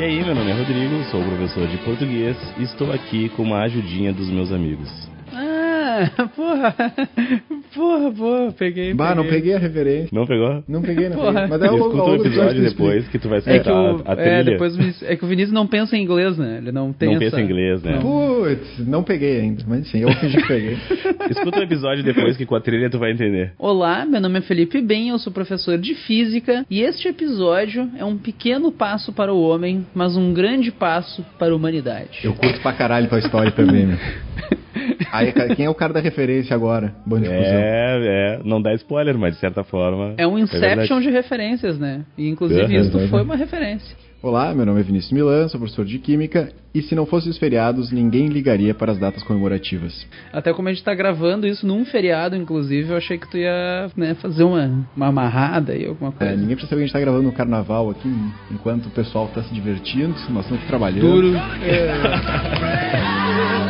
E aí, meu nome é Rodrigo, sou professor de português e estou aqui com uma ajudinha dos meus amigos. Ah, porra. Porra, porra, peguei. Bah, não peguei a referência. Não pegou? Não peguei, não Porra. peguei. Mas é o Escuta o longo do episódio depois que tu vai É escutar que, o, a, a é, trilha. depois, o Vinícius- é que o Vinícius não pensa em inglês, né? Ele não tem Não essa... pensa em inglês, né? Putz, não peguei ainda. Mas sim, eu fingi que peguei. Escuta o episódio depois que com a trilha tu vai entender. Olá, meu nome é Felipe Ben, eu sou professor de física e este episódio é um pequeno passo para o homem, mas um grande passo para a humanidade. Eu curto pra caralho tua história também, meu. Aí, quem é o cara da referência agora? De cuzão. É, é, não dá spoiler, mas de certa forma. É um Inception verdade. de referências, né? E inclusive Uhum, uhum. foi uma referência. Olá, meu nome é Vinícius Milan, sou professor de Química. E se não fossem os feriados, ninguém ligaria para as datas comemorativas. Até como a gente tá gravando isso num feriado, inclusive, eu achei que tu ia né, fazer uma, uma amarrada e alguma É, coisa. ninguém precisa saber que a gente tá gravando no carnaval aqui, enquanto o pessoal tá se divertindo, nós estamos trabalhando. Duro. Então,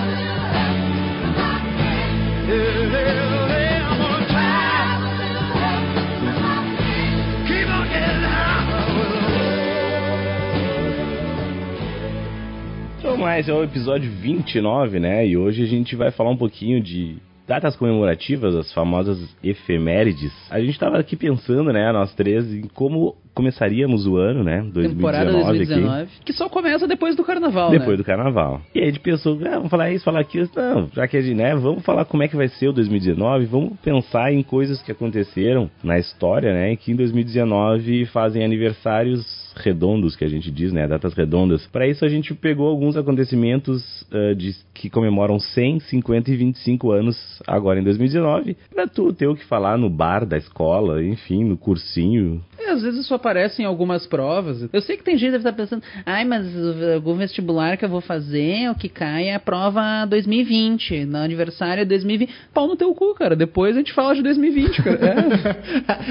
mas é o episódio 29, né? E hoje a gente vai falar um pouquinho de datas comemorativas, as famosas efemérides. A gente tava aqui pensando, né, nós três, em como começaríamos o ano, né? 2019, Temporada aqui. 2019. Que só começa depois do carnaval, Depois né? do carnaval. E aí a gente pensou, ah, vamos falar isso, falar aquilo. Não, já que a gente, né, vamos falar como é que vai ser o 2019, vamos pensar em coisas que aconteceram na história, né, e que em 2019 fazem aniversários redondos, que a gente diz, né, datas redondas. Para isso a gente pegou alguns acontecimentos ah, de, que comemoram 100, 50 e 25 anos agora em 2019, pra tu ter o que falar no bar da escola, enfim, no cursinho. É, às vezes isso aparece em algumas provas. Eu sei que tem gente que deve estar pensando, ai, mas uh, algum vestibular que eu vou fazer, o que cai é a prova 2020, no aniversário é 2020. Pau no teu cu, cara. Depois a gente fala de 2020, cara.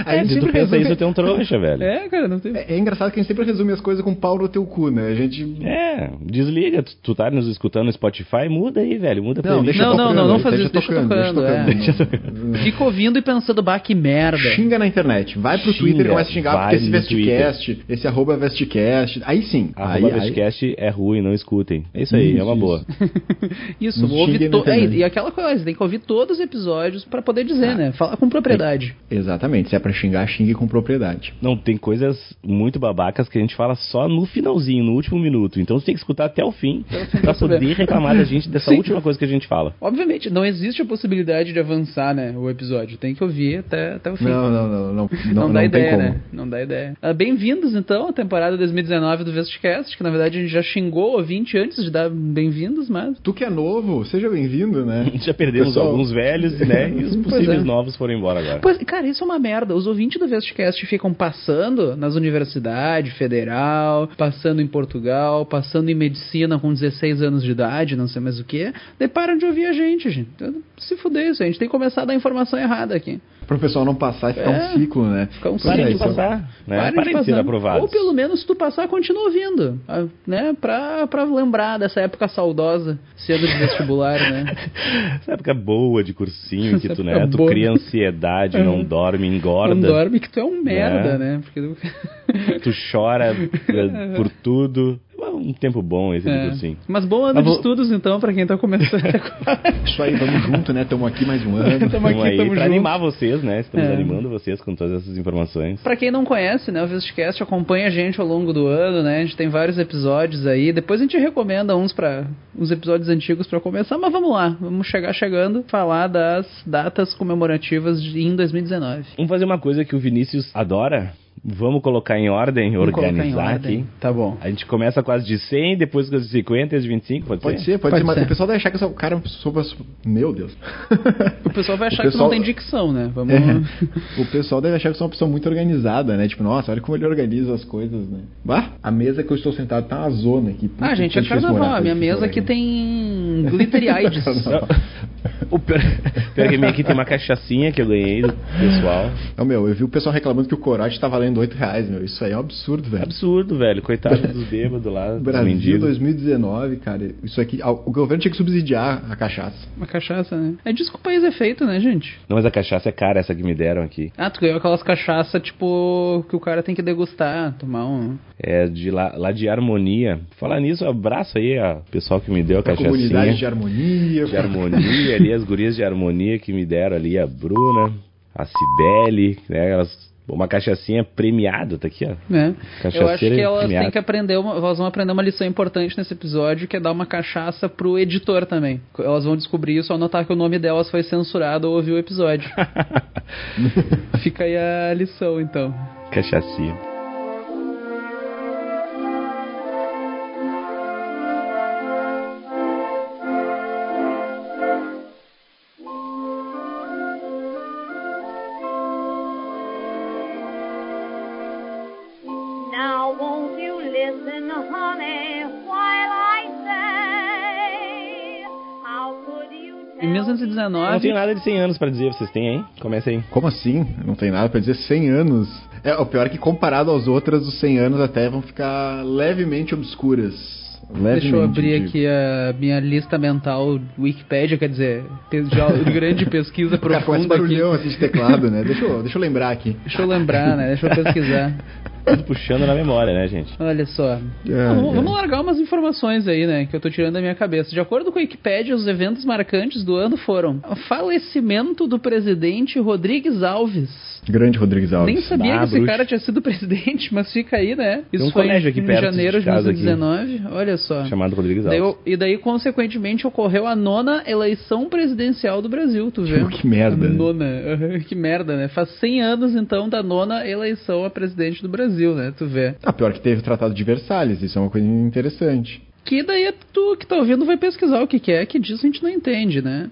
A gente Se tu sempre pensa resume... isso, tu é um trouxa, velho. É, é cara, não tem. É, é engraçado que a gente sempre resume as coisas com pau no teu cu, né? A gente... É, desliga. Tu, tu tá nos escutando no Spotify, muda aí, velho. Muda pra Não, deixa Não, não, tocando, não, não faz isso, deixa tocando, tocando, é. deixa tocando. Fica ouvindo e pensando, bah, que merda. Xinga na internet, vai pro Xinga, Twitter e começa a xingar porque esse Vestcast, esse arroba Vestcast, aí sim. Arroba aí, aí, Vestcast é ruim, não escutem. É isso aí, Isso, é uma boa. Isso, Nos ouve to... é, e aquela coisa, tem que ouvir todos os episódios pra poder dizer, Ah. né? Falar com propriedade. Exatamente, se é pra xingar, xingue com propriedade. Não, tem coisas muito babacas que a gente fala só no finalzinho, no último minuto. Então você tem que escutar até o fim pra saber. poder reclamar da gente dessa Sim. última coisa que a gente fala. Obviamente, não existe a possibilidade de avançar, né, o episódio. Tem que ouvir até, até o fim. Não, não, não, não, não, Não, não, dá tem ideia, como. né? Não dá ideia. Ah, Bem-vindos, então, à temporada 2019 do Vestcast, que na verdade a gente já xingou o ouvinte antes de dar bem-vindos, mas... Tu que é novo, seja bem-vindo, né? Já perdemos Pessoal- alguns velhos, né? E os possíveis é. novos foram embora agora. Pois, cara, isso é uma merda. Os ouvintes do Vestcast ficam passando nas universidades federal, passando em Portugal, passando em medicina com 16 anos de idade, não sei mais o que. Daí param de ouvir a gente, gente. Então, Se fuder isso, a gente tem que começar a dar informação errada aqui. Pro pessoal não passar e ficar É. um ciclo, né? Ficar um Parem é, de passar, né? Parem Parem de ser aprovados. Ou pelo menos, se tu passar, continua ouvindo. ah, Né? Pra, pra lembrar dessa época saudosa, cedo de vestibular, né? Essa época boa de cursinho que tu, né? Tu boa. cria ansiedade, não dorme, engorda. Não dorme que tu é um merda, É. né? Porque... Tu chora eh, por tudo. É um tempo bom esse É. de cursinho. Mas bom ano Mas de vou- estudos, então, pra quem tá começando agora. Isso aí, vamos junto, né? Tamo aqui mais um ano. Tamo Tamo aqui, aí tamo pra junto. animar vocês, né? Estamos É. animando vocês com todas essas informações. Pra quem não conhece, né, o Vestcast acompanha a gente ao longo do ano, né? A gente tem vários episódios aí. Depois a gente recomenda uns para uns episódios antigos pra começar, mas vamos lá, vamos chegar chegando, falar das datas comemorativas de, em 2019. Vamos fazer uma coisa que o Vinícius adora. Vamos colocar em ordem, Vamos colocar em organizar ordem. aqui. Tá bom. A gente começa com as de 100, depois com as de 50 e as de 25, pode, Pode ser? ser, pode, Pode ser, mas ser. o pessoal vai achar que sou cara super. Meu Deus. O pessoal vai achar O que tu não pessoal- tem dicção, né? Vamos. É. O pessoal deve achar que eu sou uma pessoa muito organizada, né? Tipo, nossa, olha como ele organiza as coisas, né? Bah, a mesa que eu estou sentado tá uma zona aqui. Ah, Puta, gente, que é carnaval. A minha mesa aqui tem glitteriides. O pior, pior que minha aqui tem uma cachaçinha que eu ganhei do pessoal. Não, meu, eu vi o pessoal reclamando que o corote tá valendo 8 reais, meu. Isso aí é um absurdo, velho. Absurdo, velho. Coitado dos bêbados lá, Brasil mendigos. 2019, cara. Isso aqui. ah, O governo tinha que subsidiar a cachaça. Uma cachaça, né? É disso que o país é feito, né, gente? Não, mas a cachaça é cara, essa que me deram aqui. Ah, tu ganhou aquelas cachaças, tipo, que o cara tem que degustar, tomar um. É de lá, lá de Harmonia. Falar nisso, abraço aí a pessoal que me deu a A cachaçinha. comunidade de harmonia. de harmonia ali, as gurias de harmonia que me deram ali, a Bruna, a Cibele, né? Elas, uma cachaçinha premiada, tá aqui, ó. né? Eu acho que elas premiada. têm que aprender, uma, elas vão aprender uma lição importante nesse episódio, que é dar uma cachaça pro editor também. Elas vão descobrir isso ao notar que o nome delas foi censurado ao ouvir o episódio. Fica aí a lição, então. Cachacinha. Em tell Eu não 1919, tenho nada de 100 anos pra dizer, vocês têm aí? Começa aí. Como assim? Não tem nada pra dizer 100 anos. É, o pior é que comparado aos outras, os 100 anos até vão ficar levemente obscuras. Levemente, Deixa eu abrir digo. aqui a minha lista mental Wikipedia, quer dizer, grande pesquisa O cara profunda aqui. barulhão assim de teclado, né? Deixa eu, deixa eu lembrar aqui. Deixa eu lembrar, né? Deixa eu pesquisar. Tudo puxando na memória, né, gente? Olha só. É, vamos, é. vamos largar umas informações aí, né? Que eu tô tirando da minha cabeça. De acordo com a Wikipédia, os eventos marcantes do ano foram o falecimento do presidente Rodrigues Alves. Grande Rodrigues Alves. Nem sabia Ah, que esse bruxo. cara tinha sido presidente, mas fica aí, né? Isso um foi em, perto janeiro de de casa aqui. 1919. Olha só. Chamado Rodrigues Daí, Alves. o- e daí, consequentemente, ocorreu a nona eleição presidencial do Brasil, tu vê? Que merda, A né? nona, aham, que merda, né? Faz 100 anos, então, da nona eleição a presidente do Brasil, né? Tu vê. Ah, pior que teve o Tratado de Versalhes, isso é uma coisa interessante. Que daí tu que tá ouvindo vai pesquisar o que, que é, que disso a gente não entende, né?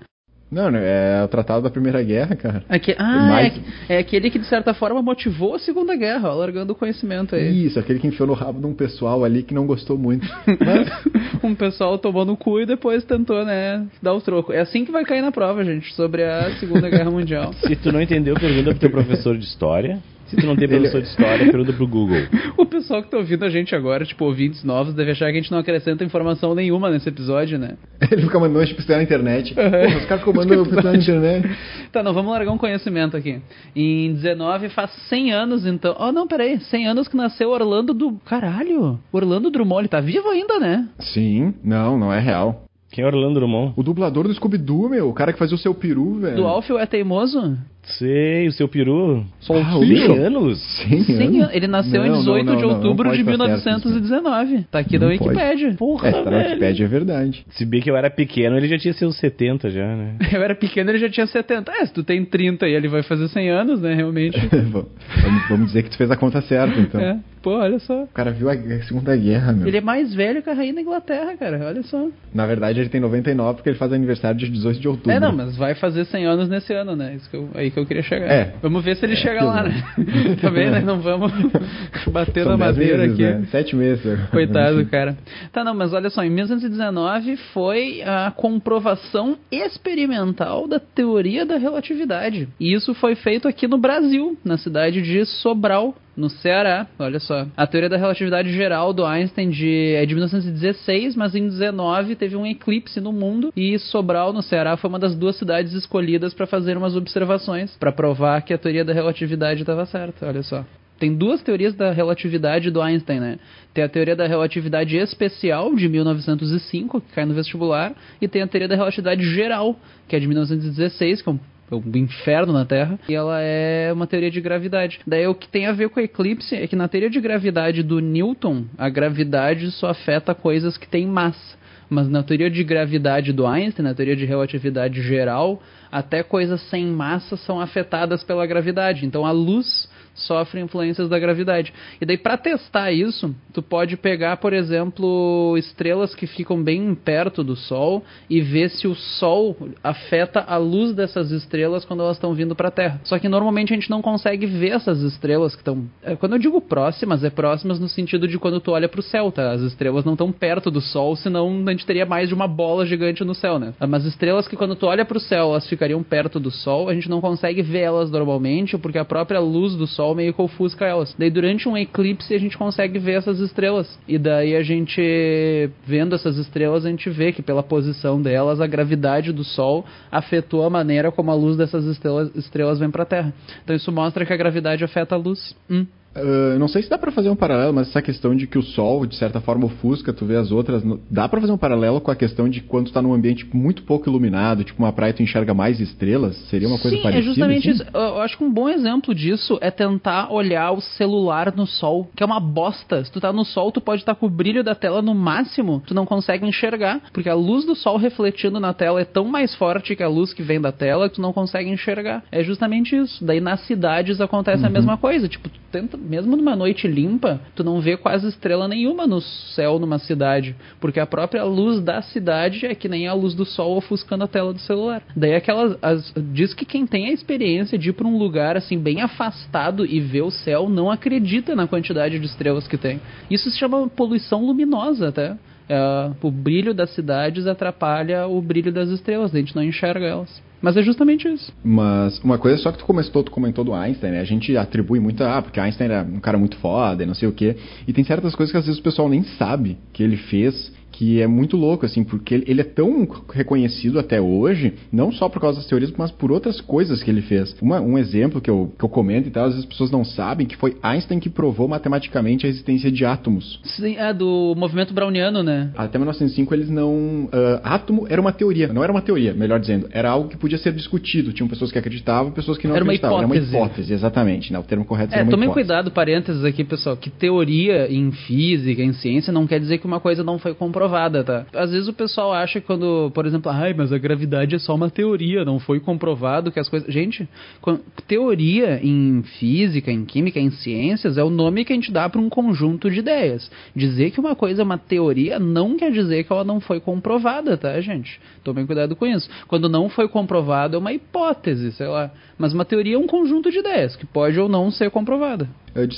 Não, não, é o Tratado da Primeira Guerra, cara. Aque- ah, Mais- é, é aquele que de certa forma motivou a Segunda Guerra, ó, largando o conhecimento aí. Isso, aquele que enfiou no rabo de um pessoal ali que não gostou muito. Mas, um pessoal tomou no cu e depois tentou, né, dar o troco. É assim que vai cair na prova, gente, sobre a Segunda Guerra Mundial. Se tu não entendeu, pergunta pro teu professor de história. Se tu não tem professor de história, pergunta pro Google. O pessoal que tá ouvindo a gente agora, tipo, ouvintes novos, deve achar que a gente não acrescenta informação nenhuma nesse episódio, né? ele fica mandando tipo, pesquisar na internet. Uhum. Porra, os caras ficam mandando pesquisar na internet. Tá, não, vamos largar um conhecimento aqui. Em 19 faz 100 anos, então. Oh, não, peraí. 100 anos que nasceu Orlando do. Caralho! Orlando Drummond, ele tá vivo ainda, né? Sim, não, não é real. Quem é Orlando Drummond? O dublador do Scooby-Doo, meu, o cara que fazia o seu peru, velho. Do Alfio é teimoso? Sei, o seu peru. Ah, o 100 bicho. anos? 100 Sim, anos? ele nasceu em Não, não, 18 não, de não, não outubro de tá certo isso. 1919. Tá aqui pode. Wikipédia. Porra, É, tá na velho. Wikipédia, é verdade. Se bem que eu era pequeno, ele já tinha seus 70 já, né? Eu era pequeno, ele já tinha 70. É, se tu tem 30 e ele vai fazer 100 anos, né, realmente. vamos, vamos dizer que tu fez a conta certa, então. É, pô, olha só. O cara viu a Segunda Guerra, meu. Ele é mais velho que a rainha da Inglaterra, cara, olha só. Na verdade, ele tem 99 porque ele faz aniversário dia 18 de outubro. É, não, mas vai fazer 100 anos nesse ano, né? Isso que eu, aí que eu queria chegar. É. Vamos ver se ele chega lá, né? Também, né? Não vamos bater São na 10 madeira meses, aqui. Né? Sete meses. Coitado, cara. Tá, não, mas olha só, em 1919 foi a comprovação experimental da teoria da relatividade. E isso foi feito aqui no Brasil, na cidade de Sobral, no Ceará. Olha só. A teoria da relatividade geral do Einstein de, é de 1916, mas em 19 teve um eclipse no mundo e Sobral, no Ceará, foi uma das duas cidades escolhidas para fazer umas observações para provar que a teoria da relatividade estava certa. Olha só. Tem duas teorias da relatividade do Einstein, né? Tem a teoria da relatividade especial, de 1905, que cai no vestibular, e tem a teoria da relatividade geral, que é de 1916, que é um um inferno na Terra, e ela é uma teoria de gravidade. Daí o que tem a ver com o eclipse é que na teoria de gravidade do Newton, a gravidade só afeta coisas que têm massa. Mas na teoria de gravidade do Einstein, na teoria de relatividade geral, até coisas sem massa são afetadas pela gravidade. Então a luz sofre influências da gravidade. E daí, para testar isso, tu pode pegar, por exemplo, estrelas que ficam bem perto do Sol e ver se o Sol afeta a luz dessas estrelas quando elas estão vindo para a Terra. Só que normalmente a gente não consegue ver essas estrelas que estão. é, Quando eu digo próximas, é próximas no sentido de quando tu olha para o céu, tá? As estrelas não estão perto do Sol, senão a gente teria mais de uma bola gigante no céu, né? Mas estrelas que quando tu olha para o céu, elas ficariam perto do Sol, a gente não consegue ver elas normalmente, porque a própria luz do Sol meio que ofusca elas. Daí durante um eclipse a gente consegue ver essas estrelas. E daí a gente, vendo essas estrelas, a gente vê que pela posição delas, a gravidade do Sol afetou a maneira como a luz dessas estrelas, estrelas vem para a Terra. Então isso mostra que a gravidade afeta a luz. Hum. Ah, não sei se dá pra fazer um paralelo, mas essa questão de que o Sol, de certa forma, ofusca, tu vê as outras. Dá pra fazer um paralelo com a questão de quando tu tá num ambiente muito pouco iluminado, tipo uma praia tu enxerga mais estrelas? Seria uma coisa Sim, parecida? é justamente assim? isso. Eu acho que um bom exemplo disso é tentar olhar o celular no sol, que é uma bosta. Se tu tá no sol, tu pode estar com o brilho da tela no máximo, tu não consegue enxergar, porque a luz do sol refletindo na tela é tão mais forte que a luz que vem da tela que tu não consegue enxergar. É justamente isso. Daí nas cidades acontece Uhum. a mesma coisa. Tipo, tenta, mesmo numa noite limpa, tu não vê quase estrela nenhuma no céu numa cidade, porque a própria luz da cidade é que nem a luz do sol ofuscando a tela do celular. Daí aquelas as- diz que quem tem a experiência de ir para um lugar assim bem afastado e ver o céu não acredita na quantidade de estrelas que tem. Isso se chama poluição luminosa, até. É, o brilho das cidades atrapalha o brilho das estrelas, a gente não enxerga elas. Mas é justamente isso. Mas uma coisa só que tu comentou, tu comentou do Einstein, né? A gente atribui muito, ah, porque Einstein era um cara muito foda e não sei o quê. E tem certas coisas que às vezes o pessoal nem sabe que ele fez, que é muito louco, assim, porque ele- ele é tão reconhecido até hoje, não só por causa das teorias, mas por outras coisas que ele fez. Uma- um exemplo que eu, que eu comento e tal, às vezes as pessoas não sabem, que foi Einstein que provou matematicamente a existência de átomos. Sim, é do movimento browniano, né? Até 1905 eles não. ah, átomo era uma teoria, não era uma teoria, melhor dizendo, era algo que podia ser discutido. Tinham pessoas que acreditavam, pessoas que não Era uma acreditavam. hipótese. Era uma hipótese, exatamente. Né? O termo correto É, seria uma tomem hipótese. cuidado, parênteses aqui, pessoal, que teoria em física, em ciência, não quer dizer que uma coisa não foi comprovada, tá? Às vezes o pessoal acha quando, por exemplo, ai, mas a gravidade é só uma teoria, não foi comprovado que as coisas. Gente, teoria em física, em química, em ciências é o nome que a gente dá para um conjunto de ideias. Dizer que uma coisa é uma teoria não quer dizer que ela não foi comprovada, tá, gente? Tomem cuidado com isso. Quando não foi comprovado, é uma hipótese, sei lá. Mas uma teoria é um conjunto de ideias que pode ou não ser comprovada.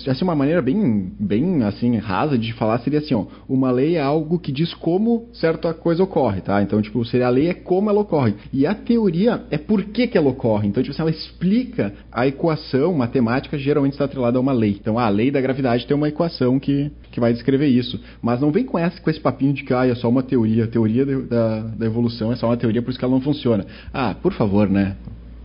Assim, uma maneira bem, bem assim, rasa de falar seria assim, ó. Uma lei é algo que diz como certa coisa ocorre, tá? Então, tipo, seria a lei é como ela ocorre. E a teoria é por que, que ela ocorre. Então, tipo assim, ela explica a equação matemática geralmente está atrelada a uma lei. Então, a lei da gravidade tem uma equação que, que vai descrever isso. Mas não vem com, essa, com esse papinho de que ah, é só uma teoria. A teoria da, da evolução é só uma teoria, por isso que ela não funciona. Ah, por favor, né?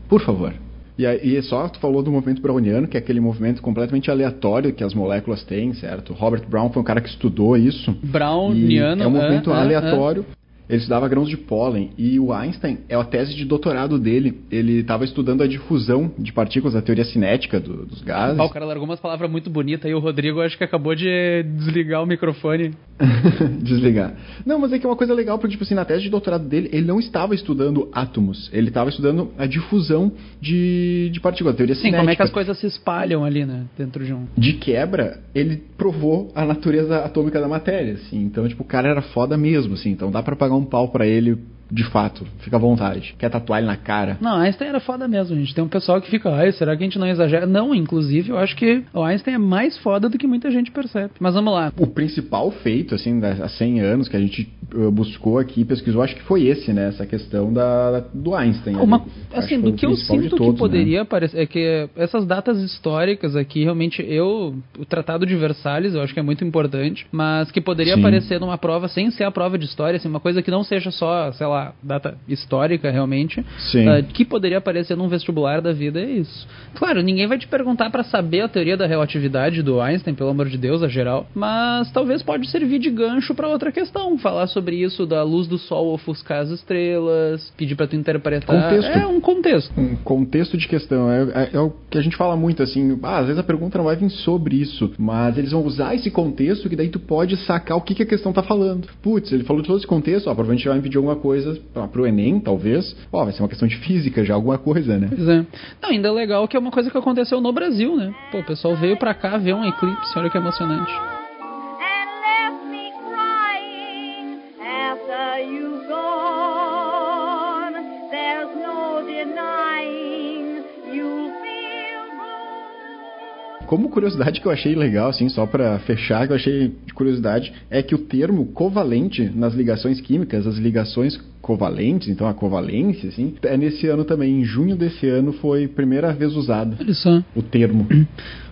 Por favor. E aí, só tu falou do movimento browniano, que é aquele movimento completamente aleatório que as moléculas têm, certo? Robert Brown foi um cara que estudou isso. Browniano. É um movimento ah, ah, aleatório. Ele estudava grãos de pólen. E o Einstein, é a tese de doutorado dele. Ele estava estudando a difusão de partículas, a teoria cinética do- dos gases. Ah, o cara largou umas palavras muito bonitas e o Rodrigo acho que acabou de desligar o microfone. Desligar. Não, mas é que é uma coisa legal, porque, tipo assim, na tese de doutorado dele, ele não estava estudando átomos. Ele estava estudando a difusão de, de partículas, a teoria Sim, cinética. como é que as coisas se espalham ali, né? Dentro de um. de quebra, ele provou a natureza atômica da matéria, assim. Então, tipo, o cara era foda mesmo, assim. Então dá pra pagar um pau pra ele, de fato. Fica à vontade. Quer tatuar ele na cara? Não, Einstein era foda mesmo, gente. Tem um pessoal que fica, ai, será que a gente não exagera? Não, inclusive, eu acho que o Einstein é mais foda do que muita gente percebe. Mas vamos lá. O principal feito, assim, da- há 100 anos que a gente uh, buscou aqui, pesquisou, acho que foi esse, né? Essa questão da, do Einstein. Uma, assim, do que eu sinto todos, que poderia aparecer é que essas datas históricas aqui, realmente, eu. O Tratado de Versalhes, eu acho que é muito importante, mas que poderia Sim. aparecer numa prova sem ser a prova de história, assim, uma coisa que não seja só, sei lá, data histórica realmente, ah, que poderia aparecer num vestibular da vida é isso. Claro, ninguém vai te perguntar pra saber a teoria da relatividade do Einstein, pelo amor de Deus, a geral, mas talvez pode servir de gancho pra outra questão, falar sobre isso da luz do sol ofuscar as estrelas, pedir pra tu interpretar. Contexto. É um contexto. um contexto de questão. É, é- é o que a gente fala muito, assim. ah, às vezes a pergunta não vai vir sobre isso, mas eles vão usar esse contexto que daí tu pode sacar o que, que a questão tá falando. Putz, ele falou de todo esse contexto, ó, provavelmente vai me pedir alguma coisa coisa pra, pro Enem, talvez. Ó, vai ser uma questão de física já, alguma coisa, né? Pois é. Não, ainda é legal que é uma coisa que aconteceu no Brasil, né? Pô, o pessoal veio pra cá ver um eclipse, olha que emocionante. Como curiosidade que eu achei legal, assim, só pra fechar, que eu achei de curiosidade, é que o termo covalente nas ligações químicas, as ligações covalentes, então a covalência, assim, é nesse ano também, em junho desse ano, foi a primeira vez usado Olha só. o termo.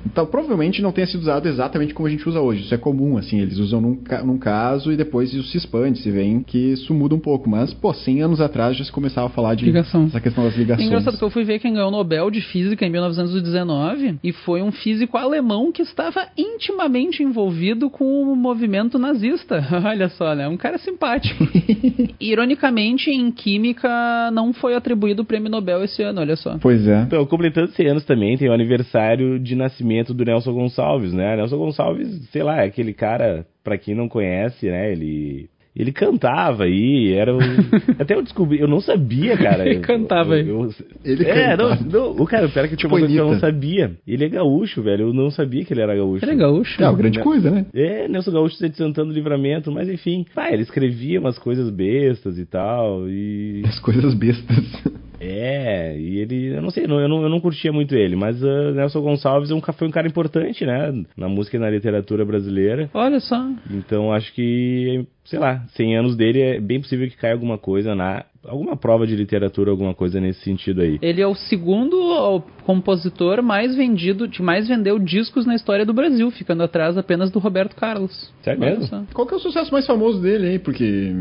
Então, provavelmente não tenha sido usado exatamente como a gente usa hoje. Isso é comum, assim, eles usam num, ca- num caso e depois isso se expande, se vê que isso muda um pouco. Mas, pô, 100 anos atrás já se começava a falar de Ligação. essa questão das É ligações. engraçado que eu fui ver quem ganhou o Nobel de Física em 1919 e foi um físico alemão que estava intimamente envolvido com o movimento nazista. Olha só, né? Um cara simpático. Ironicamente, em Química não foi atribuído o prêmio Nobel esse ano, olha só. Pois é. Então, completando 100 anos também, tem o aniversário de nascimento do Nelson Gonçalves, né? Nelson Gonçalves, sei lá, é aquele cara, pra quem não conhece, né? Ele. Ele cantava aí, era o... Até eu descobri, eu não sabia, cara. Ele cantava aí. Eu, Ele é, cantava. não, não, o cara, pera que tinha Tipo uma coisa que eu não sabia. Ele é gaúcho, velho, eu não sabia que ele era gaúcho. Ele é gaúcho. É uma grande coisa, né? É, Nelson Gaúcho de Santana do Livramento, mas enfim. Ah, ele escrevia umas coisas bestas e tal, e... As coisas bestas. É, e ele, eu não sei, não, eu, não, eu não curtia muito ele, mas uh, Nelson Gonçalves é um, foi um cara importante, né, na música e na literatura brasileira. Olha só. Então acho que, sei lá, 100 anos dele é bem possível que caia alguma coisa na alguma prova de literatura, alguma coisa nesse sentido aí. Ele é o segundo compositor mais vendido, que mais vendeu discos na história do Brasil, ficando atrás apenas do Roberto Carlos. Sério mesmo? Qual que é o sucesso mais famoso dele aí? Porque.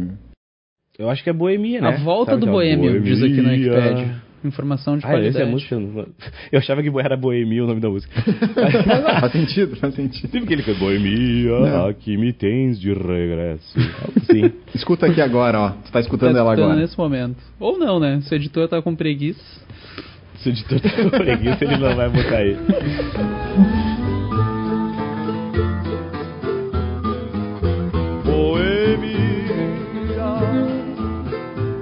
Eu acho que é Boemia, né? A volta Sabe do Boêmio, diz aqui na Boemia? Wikipedia. Informação de Ah, essa é a qualidade. música. Eu achava que era Boemia o nome da música. faz sentido, faz sentido. Sempre que ele canta Boemia, Não. aqui me tens de regresso. Assim. Escuta aqui agora, ó. Tu tá escutando Tá ela escutando agora. nesse momento. Ou não, né? Se o editor tá com preguiça. Se o editor tá com preguiça, ele não vai botar aí. Boemia,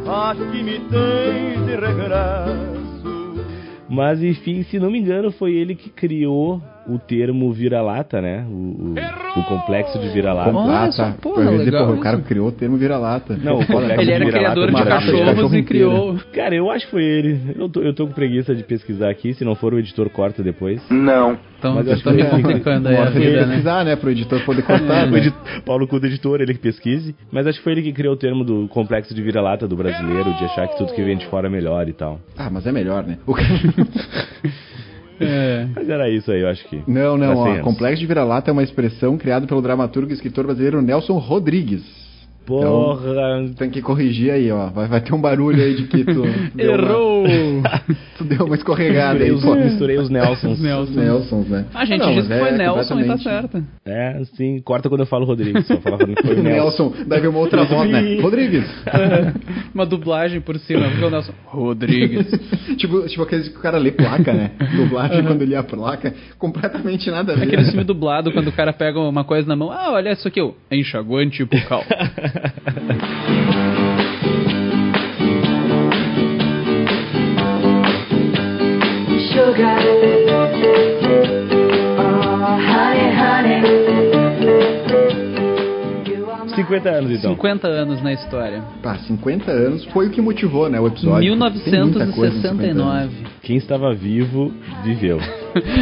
aqui me tens de regresso. Mas enfim, se não me engano, foi ele que criou o termo vira-lata, né? O, o, o complexo de vira-lata. Complata. porra, dizer, legal porra, o cara criou o termo vira-lata. Não, o complexo Ele era criador de cachorro. cachorros e criou. Cara, eu acho que foi ele. Eu tô, eu tô com preguiça de pesquisar aqui, se não for o editor corta depois. Então, Mas eu tô me que- complicando aí a vida, né? pesquisar, né? Pro editor poder cortar, O né? edi- Paulo Cu do editor, ele que pesquise. Mas acho que foi ele que criou o termo do complexo de vira-lata do brasileiro, de achar que tudo que vem de fora é melhor e tal. Ah, mas é melhor, né? O cara- É. Mas era isso aí, eu acho que. Não, não, ó. Complexo de vira-lata é uma expressão criada pelo dramaturgo e escritor brasileiro Nelson Rodrigues. Porra. Tem que corrigir aí, ó. Vai, vai ter um barulho aí de que tu, deu uma- Errou! tu deu uma escorregada aí, os, pô. misturei os Nelsons. Os Nelsons. Nelsons, né? A gente Ah, não, mas que foi é Nelson e tá certo. É, sim. Corta quando eu falo Rodrigues. Só foi. Nelson, deve uma outra voz, né? Rodrigues. Uma dublagem por cima, porque o Nelson. Rodrigues. tipo, tipo aqueles que o cara lê placa, né? Dublagem quando lê a placa. Completamente nada a ver. Aquele filme dublado quando o cara pega uma coisa na mão. Ah, olha isso aqui, ó. Enxaguante bucal. Sugar. Oh, honey, honey. You are my 50 anos, então. 50 anos na história. Pá, 50 anos foi o que motivou, né, o episódio. Tem muita coisa em 50 anos. 1969. Quem estava vivo, viveu.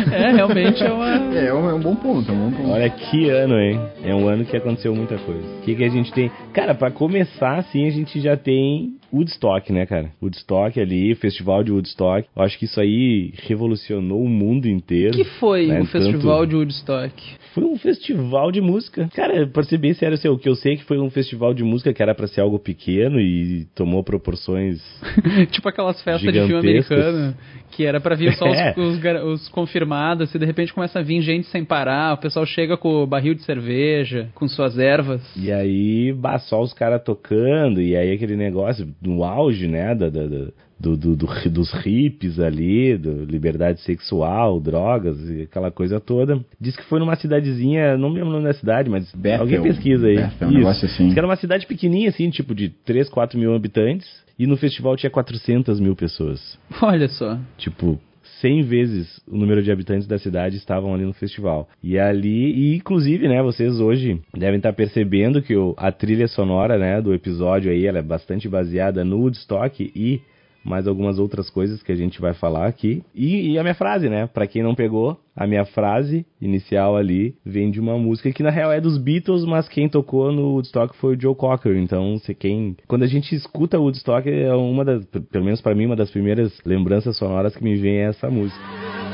É, realmente é uma. É, é um, é um bom ponto, é um bom ponto. Olha que ano, hein? É um ano que aconteceu muita coisa. O que, que a gente tem? Cara, pra começar, assim, a gente já tem Woodstock, né, cara? Woodstock ali, Festival de Woodstock. Eu acho que isso aí revolucionou o mundo inteiro. O que foi né? o Festival Tanto- de Woodstock? Foi um festival de música. Cara, pra ser bem sério, assim, o que eu sei é que foi um festival de música que era pra ser algo pequeno e tomou proporções. tipo aquelas festas de filme americano, que era pra vir só os, É. os os confirmados, e de repente começa a vir gente sem parar, o pessoal chega com o barril de cerveja, com suas ervas. E aí, bah, só os caras tocando, e aí aquele negócio. no auge, né, da, da- da- do, do- do- dos hippies ali, do liberdade sexual, drogas e aquela coisa toda. Diz que foi numa cidadezinha, não me lembro o nome da cidade, mas Bethel. alguém pesquisa aí. Bethel, um Isso. negócio assim. Diz que era uma cidade pequenininha, assim, tipo de 3, 4 mil habitantes, e no festival tinha 400 mil pessoas. Olha só. Tipo, 100 vezes o número de habitantes da cidade estavam ali no festival. E ali, e inclusive, né, vocês hoje devem estar percebendo que o- a trilha sonora, né, do episódio aí, ela é bastante baseada no Woodstock e mais algumas outras coisas que a gente vai falar aqui. E, e a minha frase, né, Pra quem não pegou, a minha frase inicial ali vem de uma música que na real é dos Beatles, mas quem tocou no Woodstock foi o Joe Cocker. Então, se quem, quando a gente escuta Woodstock é uma das, pelo menos pra mim, uma das primeiras lembranças sonoras que me vem é essa música.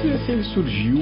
Que ele surgiu.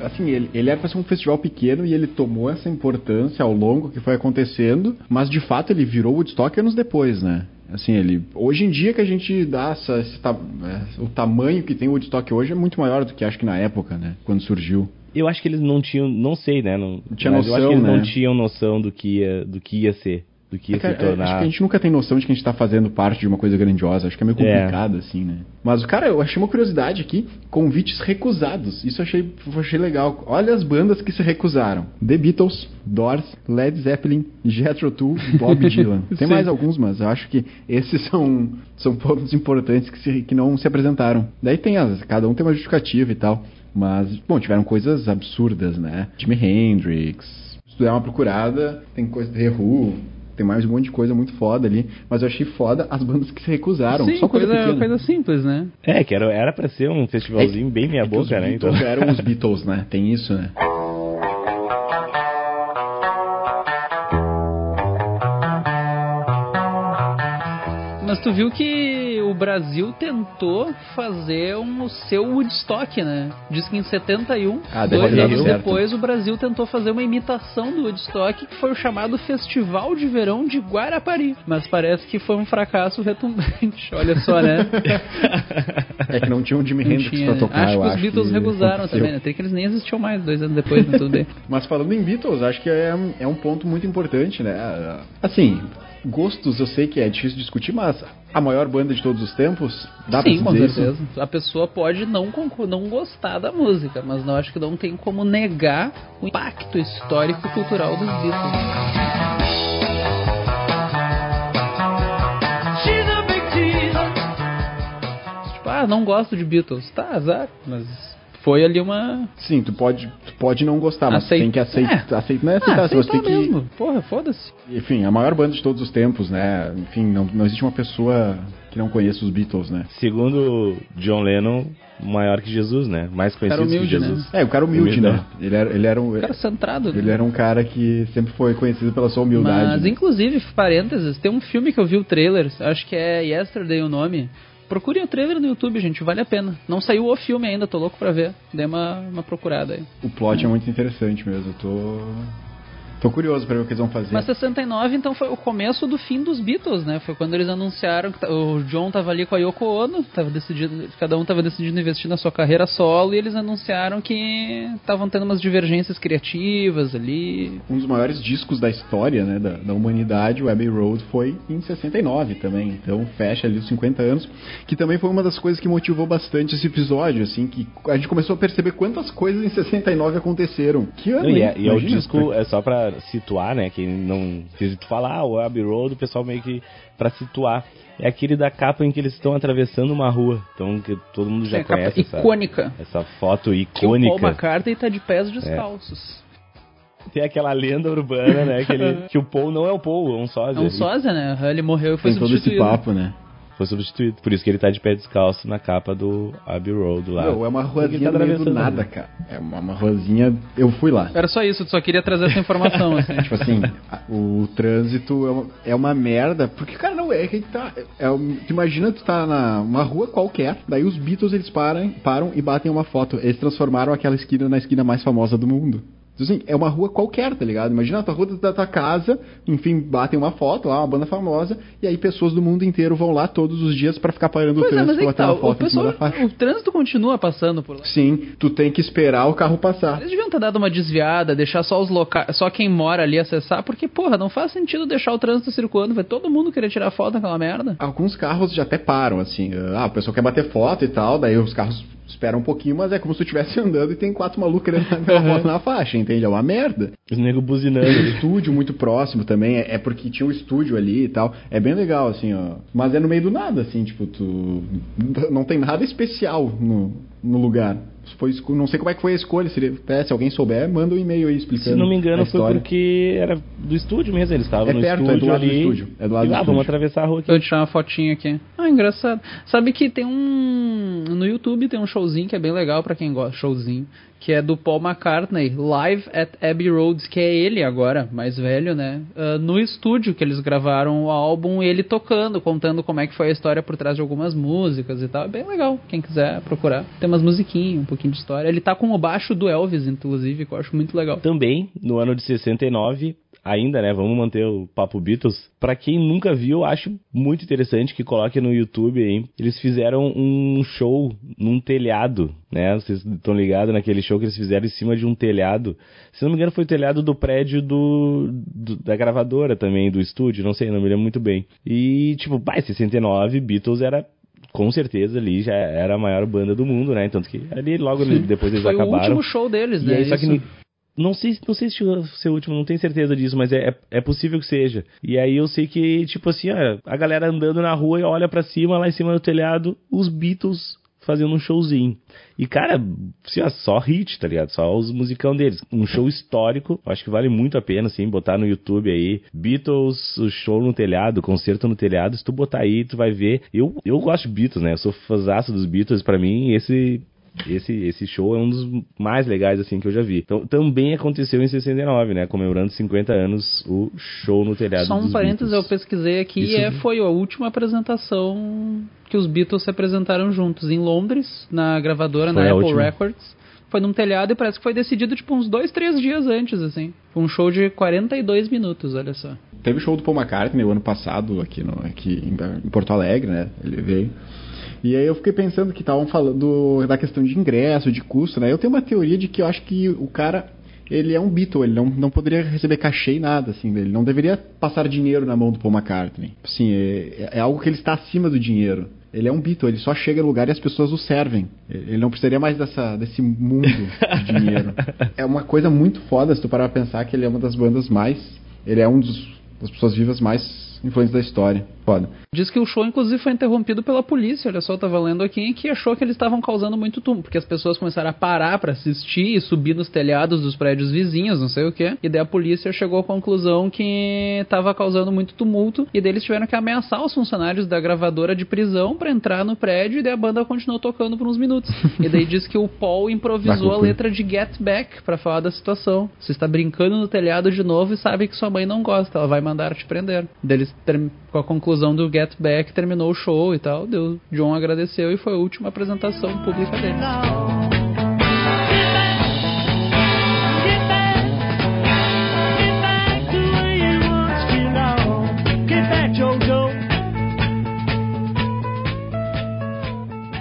Assim, ele, ele era pra ser um festival pequeno e ele tomou essa importância ao longo que foi acontecendo, mas de fato ele virou Woodstock anos depois, né? Assim, ele. Hoje em dia que a gente dá essa, esse é, o tamanho que tem o Woodstock hoje é muito maior do que acho que na época, né? Quando surgiu. Eu acho que eles não tinham, não sei, né? Não, tinha mas eu acho noção, que eles né? não tinham noção do que ia, do que ia ser, do que ia É que, se é, acho que tornar. a gente nunca tem noção de que a gente tá fazendo parte de uma coisa grandiosa. Acho que é meio É. complicado, assim, né? Mas, cara, eu achei uma curiosidade aqui: convites recusados. Isso eu achei, eu achei legal. Olha as bandas que se recusaram: The Beatles, Doors, Led Zeppelin, Jethro Tull e Bob Dylan. Tem mais alguns, mas eu acho que esses são, são pontos importantes que, se- que não se apresentaram. Daí tem as, cada um tem uma justificativa e tal. Mas, bom, tiveram coisas absurdas, né? Jimi Hendrix. Se tu der uma procurada, tem coisa The Who, tem mais um monte de coisa muito foda ali. Mas eu achei foda as bandas que se recusaram. Sim, Só coisa, coisa, coisa simples, né? É, que era, era pra ser um festivalzinho bem meia É que os boca, né? Então... Eram os Beatles, né? Tem isso, né? Mas tu viu que Brasil tentou fazer um, o seu Woodstock, né? Diz que em 71, Ah, dois anos certo. depois, o Brasil tentou fazer uma imitação do Woodstock, que foi o chamado Festival de Verão de Guarapari. Mas parece que foi um fracasso retumbante. Olha só, né? É que não tinha um Jimi Hendrix tinha, pra né? tocar, acho eu que os acho. Beatles que recusaram aconteceu. também, né? Tem que eles nem existiam mais dois anos depois, mas tudo bem. Mas falando em Beatles, acho que é, é um ponto muito importante, né? Assim, gostos eu sei que é difícil discutir, mas a maior banda de todos os tempos, dá Sim, pra com dizer isso? certeza. A pessoa pode não, não gostar da música, mas não acho que não tem como negar o impacto histórico e cultural dos Beatles. Tipo, ah, não gosto de Beatles. Tá, azar, mas foi ali uma. Sim, tu pode, tu pode não gostar, mas Aceit- tem que aceitar. É. aceitar não é Ah, aceitar, você aceitar tem que. mesmo. Porra, foda-se. Enfim, a maior banda de todos os tempos, né? Enfim, não, não existe uma pessoa que não conheça os Beatles, né? Segundo John Lennon, maior que Jesus, né? Mais conhecido humilde, que Jesus. É, o cara humilde, Humildade. né? Ele era, ele, era um, Cara centrado. né? ele era um cara que sempre foi conhecido pela sua humildade. Mas, né? inclusive, parênteses, tem um filme que eu vi o trailer, acho que é Yesterday o nome. Procurem o trailer no YouTube, gente, vale a pena. Não saiu o filme ainda, tô louco pra ver. Dê uma, uma procurada aí. O plot é muito interessante mesmo. Eu tô. Tô curioso pra ver o que eles vão fazer. Mas 69, então, foi o começo do fim dos Beatles, né? Foi quando eles anunciaram que ta- o John tava ali com a Yoko Ono, tava decidindo, cada um tava decidindo investir na sua carreira solo, e eles anunciaram que estavam tendo umas divergências criativas ali. Um dos maiores discos da história, né, da, da humanidade, o Abbey Road, foi em 69 também. Então fecha ali os 50 anos, que também foi uma das coisas que motivou bastante esse episódio, assim, que a gente começou a perceber quantas coisas em 69 aconteceram. Que ano, Não, e, é, e é o disco, é só pra situar, né? Quem não. Se tu falar ah, o Abbey Road, o pessoal meio que. Pra situar. É aquele da capa em que eles estão atravessando uma rua. Então que todo mundo já é a capa conhece essa, icônica. essa foto Que o Paul icônica. McCartney tá de pés descalços. Tem aquela lenda urbana, né? Que, ele- que o Paul não é o Paul, é um É sósia. um sósia, né? Ele morreu e foi Tem todo esse substituído. papo, né? Foi substituído. Por isso que ele tá de pé descalço na capa do Abbey Road lá. Não, é uma ele ruazinha tá do nada, cara. É uma, uma ruazinha. Eu fui lá. Era só isso, tu só queria trazer essa informação, assim. Tipo assim, o trânsito é uma, é uma merda, porque, cara, não é que tá. É, tu imagina tu tá na uma rua qualquer, daí os Beatles eles param, param e batem uma foto. Eles transformaram aquela esquina na esquina mais famosa do mundo. Assim, é uma rua qualquer, tá ligado? Imagina a tua rua da tua casa, enfim, batem uma foto lá, uma banda famosa, e aí pessoas do mundo inteiro vão lá todos os dias pra ficar parando Pois o é, mas trânsito é que bater tá, uma o, foto cima pessoal, o trânsito continua passando por lá. Sim, tu tem que esperar o carro passar. Eles deviam ter dado uma desviada, deixar só os locais, só quem mora ali acessar, porque, porra, não faz sentido deixar o trânsito circulando, vai todo mundo querer tirar foto naquela merda. Alguns carros já até param, assim. Ah, o pessoal quer bater foto e tal, daí os carros esperam um pouquinho, mas é como se tu estivesse andando e tem quatro malucos querendo dar uma foto na faixa, entende? É uma merda. Os negros buzinando. Tem um estúdio muito próximo também, é, é porque tinha um estúdio ali e tal. É bem legal, assim, ó. Mas é no meio do nada, assim, tipo, tu. Não tem nada especial no, no lugar. Foi, não sei como é que foi a escolha. Se, é, se alguém souber, manda um e-mail aí explicando. Se não me engano, foi porque era do estúdio mesmo. Eles estavam É no perto, é do estúdio lado do ali. estúdio, é do lado e, do ah, estúdio. vamos atravessar a rua aqui. Eu tirar uma fotinha aqui. Ah, engraçado. Sabe que tem um. No YouTube tem um showzinho que é bem legal pra quem gosta. Showzinho. Que é do Paul McCartney, Live at Abbey Road, que é ele agora, mais velho, né? Ah, no estúdio que eles gravaram o álbum, ele tocando, contando como é que foi a história por trás de algumas músicas e tal. É bem legal, quem quiser procurar. Tem umas musiquinhas, um pouquinho de história. Ele tá com o baixo do Elvis, inclusive, que eu acho muito legal. Também, no ano de 69, ainda, né? Vamos manter o Papo Beatles. Pra quem nunca viu, acho muito interessante que coloque no YouTube aí. Eles fizeram um show num telhado, né? Vocês estão ligados naquele show que eles fizeram em cima de um telhado. Se não me engano, foi o telhado do prédio do, do- da gravadora também, do estúdio, não sei, não me lembro muito bem. E, tipo, em 69, Beatles era. Com certeza ali já era a maior banda do mundo, né? Tanto que ali logo depois eles Foi o acabaram. último show deles, E né? aí, só que não sei, não sei se chegou a ser o último, não tenho certeza disso, mas é, é, é possível que seja. E aí eu sei que, tipo assim, ó, a galera andando na rua e olha pra cima, lá em cima do telhado, os Beatles fazendo um showzinho. E, cara, assim, só hit, tá ligado? Só os musicão deles. Um show histórico, acho que vale muito a pena, assim, botar no YouTube aí. Beatles, o show no telhado, concerto no telhado. Se tu botar aí, tu vai ver. Eu, eu gosto de Beatles, né? Eu sou fãzaço dos Beatles. Pra mim, esse esse, esse show é um dos mais legais, assim, que eu já vi. Então, também aconteceu em 69, né? Comemorando 50 anos, o show no telhado Só um dos parênteses, eu pesquisei aqui Isso e é, foi a última apresentação que os Beatles se apresentaram juntos em Londres, na gravadora, Foi na Apple última. Records. Foi num telhado e parece que foi decidido tipo uns dois, três dias antes, assim. Foi um show de 42 minutos, olha só. Teve show do Paul McCartney o ano passado aqui, no, aqui em, em Porto Alegre, né? Ele veio. E aí eu fiquei pensando que estavam falando da questão de ingresso, de custo, né? Eu tenho uma teoria de que eu acho que o cara, ele é um Beatle, ele não, não poderia receber cachê e nada, assim, ele não deveria passar dinheiro na mão do Paul McCartney. Assim, é, é algo que ele está acima do dinheiro. Ele é um Beatle, ele só chega no lugar e as pessoas o servem. Ele não precisaria mais dessa, desse mundo de dinheiro. É uma coisa muito foda se tu parar pra pensar que ele é uma das bandas mais. Ele é um dos, das pessoas vivas mais influentes da história. Foda. Diz que o show, inclusive, foi interrompido pela polícia, olha só, eu tava lendo aqui, que achou que eles estavam causando muito tumulto, porque as pessoas começaram a parar pra assistir e subir nos telhados dos prédios vizinhos, não sei o que, e daí a polícia chegou à conclusão que tava causando muito tumulto, e daí eles tiveram que ameaçar os funcionários da gravadora de prisão pra entrar no prédio, e daí a banda continuou tocando por uns minutos. e daí diz que o Paul improvisou a letra de Get Back pra falar da situação. Você está brincando no telhado de novo e sabe que sua mãe não gosta, ela vai mandar te prender. Daí eles, com a conclusão do Get Back, terminou o show e tal. Deu, John agradeceu e foi a última apresentação pública dele.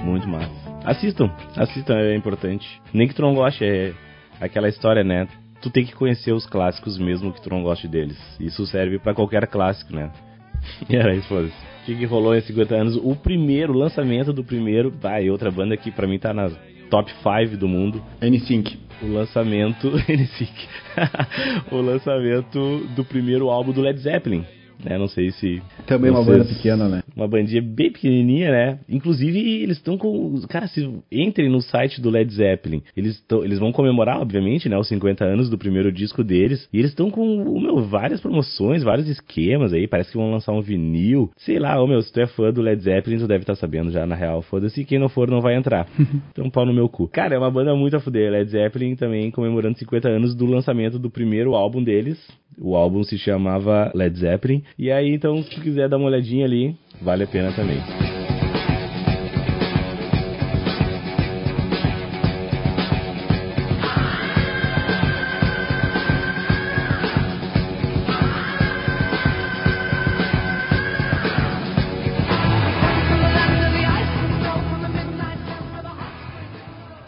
Muito massa. Assistam, assistam, é importante. Nem que tu não goste, é aquela história, né? Tu tem que conhecer os clássicos mesmo que tu não goste deles. Isso serve pra qualquer clássico, né? E era isso, foda-se. O que, que rolou em 50 anos? O primeiro, o lançamento do primeiro. Vai, outra banda que pra mim tá na top 5 do mundo. N5. O lançamento. NSYNC. o lançamento do primeiro álbum do Led Zeppelin. Né? Não sei se. Também uma banda pequena, né? Uma bandinha bem pequenininha, né? Inclusive, eles estão com. Cara, se entrem no site do Led Zeppelin. Eles, tão, eles vão comemorar, obviamente, né? Os 50 anos do primeiro disco deles. E eles estão com, meu, várias promoções, vários esquemas aí. Parece que vão lançar um vinil. Sei lá, ô, meu, se tu é fã do Led Zeppelin, tu deve estar sabendo já, na real. Foda-se. Quem não for, não vai entrar. Então, pau no meu cu. Cara, é uma banda muito a fuder. Led Zeppelin também comemorando 50 anos do lançamento do primeiro álbum deles. O álbum se chamava Led Zeppelin. E aí, então, se quiser dar uma olhadinha ali, vale a pena também.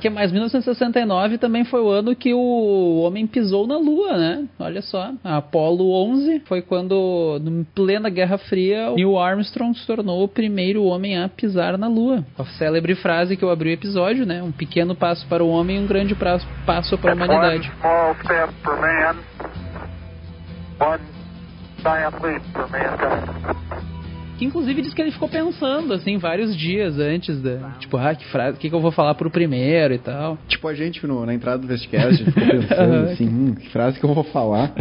Que mais 1969 também foi o ano que o homem pisou na Lua, né? Olha só, a Apollo 11 foi quando, em plena Guerra Fria, o Neil Armstrong se tornou o primeiro homem a pisar na Lua. A célebre frase que eu abri o episódio, né? Um pequeno passo para o homem e um grande pra- passo para a humanidade. Man, Que inclusive diz que ele ficou pensando, assim, vários dias antes da. Tipo, ah, que frase, o que, que eu vou falar pro primeiro e tal. Tipo, a gente no- na entrada do Vestcast, a gente ficou pensando assim, hum, que frase que eu vou falar.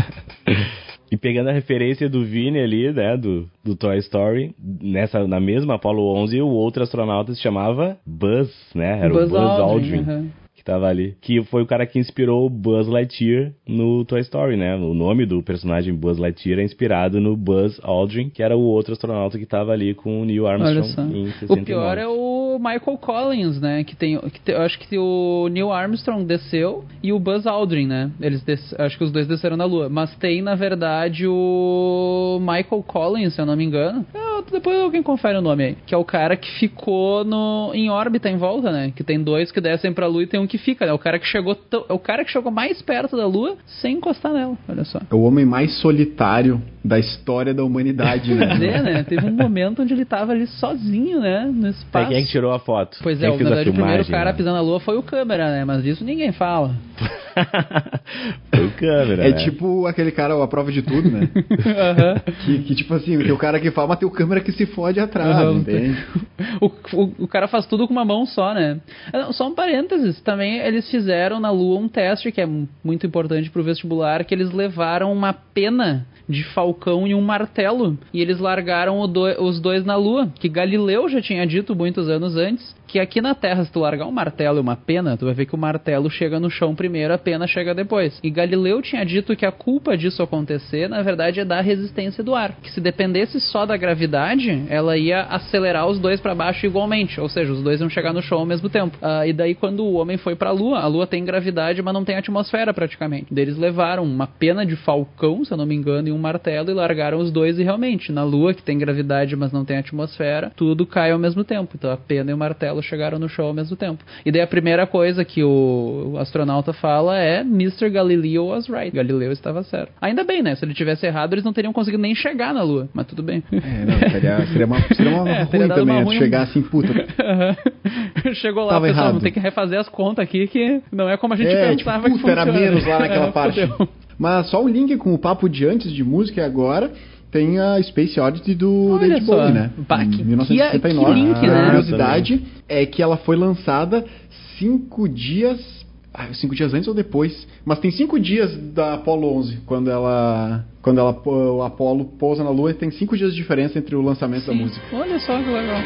E pegando a referência do Vini ali, né, do, do Toy Story, nessa, na mesma Apollo 11, o outro astronauta se chamava Buzz, né? Era Buzz o Buzz Aldrin. Aldrin, aham. Que tava ali. Que foi o cara que inspirou o Buzz Lightyear no Toy Story, né? O nome do personagem Buzz Lightyear é inspirado no Buzz Aldrin, que era o outro astronauta que tava ali com o Neil Armstrong em 69. O pior é o Michael Collins, né? Que tem. Que tem- eu acho que o Neil Armstrong desceu e o Buzz Aldrin, né? Eles des- acho que os dois desceram na Lua. Mas tem, na verdade, o Michael Collins, se eu não me engano. Ah, depois alguém confere o nome aí. Que é o cara que ficou no, em órbita em volta, né? Que tem dois que descem pra Lua e tem um que fica, né? O cara que chegou. É o cara que chegou mais perto da Lua sem encostar nela. Olha só. É o homem mais solitário da história da humanidade, Pois né? é, né? Teve um momento onde ele tava ali sozinho, né? No espaço. quem é que tirou a foto? Pois quem é, na a verdade o primeiro filmagem, cara a né? pisar na lua foi o câmera, né? Mas disso ninguém fala. foi o câmera, É né? tipo aquele cara, a prova de tudo, né? que, que tipo assim, tem o cara que fala, mas tem o câmera que se fode atrás, Aham. entende? o, o, o cara faz tudo com uma mão só, né? Ah, Só um parênteses, também eles fizeram na Lua um teste que é mu- muito importante pro vestibular, que eles levaram uma pena de falcão e um martelo, e eles largaram do- os dois na Lua, que Galileu já tinha dito muitos anos antes, que aqui na Terra, se tu largar um martelo e uma pena, tu vai ver que o martelo chega no chão primeiro, a pena chega depois. E Galileu tinha dito que a culpa disso acontecer, na verdade, é da resistência do ar. Que se dependesse só da gravidade, ela ia acelerar os dois pra baixo igualmente. Ou seja, os dois iam chegar no chão ao mesmo tempo. Ah, e daí, quando o homem foi pra Lua, a Lua tem gravidade, mas não tem atmosfera praticamente. Eles levaram uma pena de falcão, se eu não me engano, e um martelo e largaram os dois. E realmente, na Lua, que tem gravidade, mas não tem atmosfera, tudo cai ao mesmo tempo. Então a pena e o martelo chegaram no chão ao mesmo tempo. E daí a primeira coisa que o astronauta fala é Mr. Galileo was right. Galileu estava certo. Ainda bem, né? Se ele tivesse errado, eles não teriam conseguido nem chegar na Lua. Mas tudo bem. É, não, seria, seria uma, seria uma É, ruim também, uma né? ruim. chegar assim, puta. Chegou lá, pessoal, errado. vamos ter que refazer as contas aqui que não é como a gente É, tipo, pensava que puta, era funciona. menos lá naquela É, parte. Mas só um link com o papo de antes de música e agora tem a Space Oddity do Olha David. Bowie, né? Bah, Em que- 1969. que link, a né? curiosidade é que ela foi lançada cinco dias... ah, cinco dias antes ou depois? Mas tem cinco dias da Apollo 11, quando ela... Quando ela, o Apollo pousa na Lua, tem cinco dias de diferença entre o lançamento da Sim. música. Olha só que legal.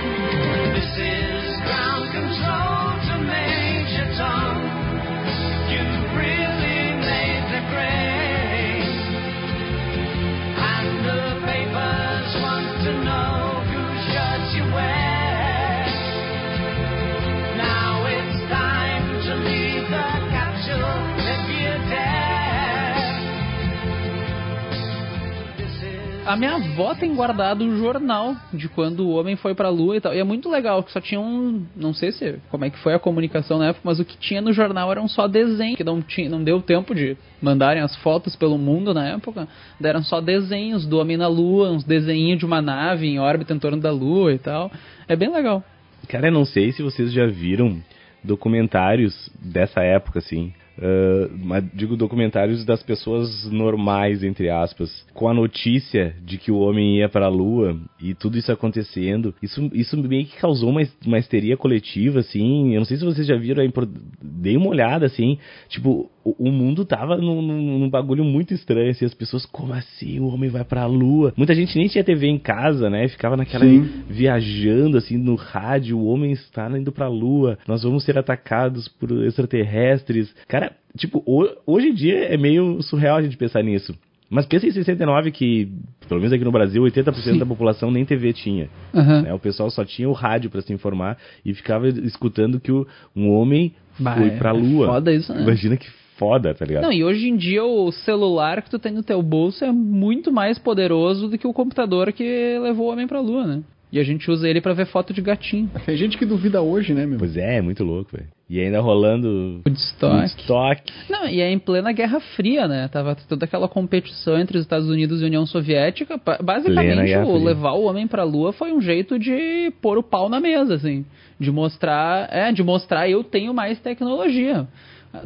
A minha avó tem guardado o jornal de quando o homem foi pra lua e tal. E é muito legal, que só tinha um. Não sei se como é que foi a comunicação na época, mas o que tinha no jornal eram só desenhos, que não, tinha, não deu tempo de mandarem as fotos pelo mundo na época. Deram só desenhos do homem na lua, uns desenhos de uma nave em órbita em torno da lua e tal. É bem legal. Cara, eu não sei se vocês já viram documentários dessa época, assim. Ah, mas digo documentários das pessoas normais, entre aspas, com a notícia de que o homem ia para a Lua e tudo isso acontecendo. Isso, isso meio que causou uma, uma histeria coletiva, assim. Eu não sei se vocês já viram por- dei uma olhada, assim. Tipo, o, o mundo tava num, num- num bagulho muito estranho, assim. As pessoas, como assim? O homem vai para a Lua? Muita gente nem tinha TV em casa, né? Ficava naquela Sim. viajando assim no rádio, o homem está indo pra lua, nós vamos ser atacados por extraterrestres. Cara, tipo, ho- hoje em dia é meio surreal a gente pensar nisso. Mas pensa em 69 que, pelo menos aqui no Brasil, 80% Sim. da população nem TV tinha. Aham. né? O pessoal só tinha o rádio pra se informar e ficava escutando que o- um homem Bah, foi é- pra é lua. foda isso, né? Imagina que foda, tá ligado? Não, e hoje em dia o celular que tu tem no teu bolso é muito mais poderoso do que o computador que levou o homem pra lua, né? E a gente usa ele pra ver foto de gatinho. Tem gente que duvida hoje, né, meu? Pois é, é muito louco, velho. E ainda rolando Woodstock. Woodstock. Não, e é em plena Guerra Fria, né? Tava toda aquela competição entre os Estados Unidos e a União Soviética. Basicamente, o levar o homem pra Lua foi um jeito de pôr o pau na mesa, assim. De mostrar, é, de mostrar eu tenho mais tecnologia.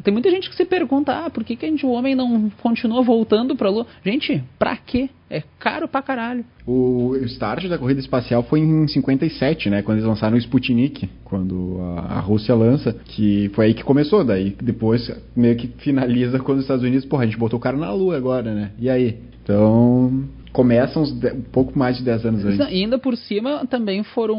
Tem muita gente que se pergunta, ah, por que, que a gente, o homem não continua voltando pra Lua? Gente, pra quê? É caro pra caralho. O start da corrida espacial foi em 57, né? Quando eles lançaram o Sputnik, quando a, a Rússia lança, que foi aí que começou. Daí depois meio que finaliza quando os Estados Unidos, porra, a gente botou o cara na Lua agora, né? E aí? Então começa uns de- um pouco mais de 10 anos antes. Ainda por cima também foram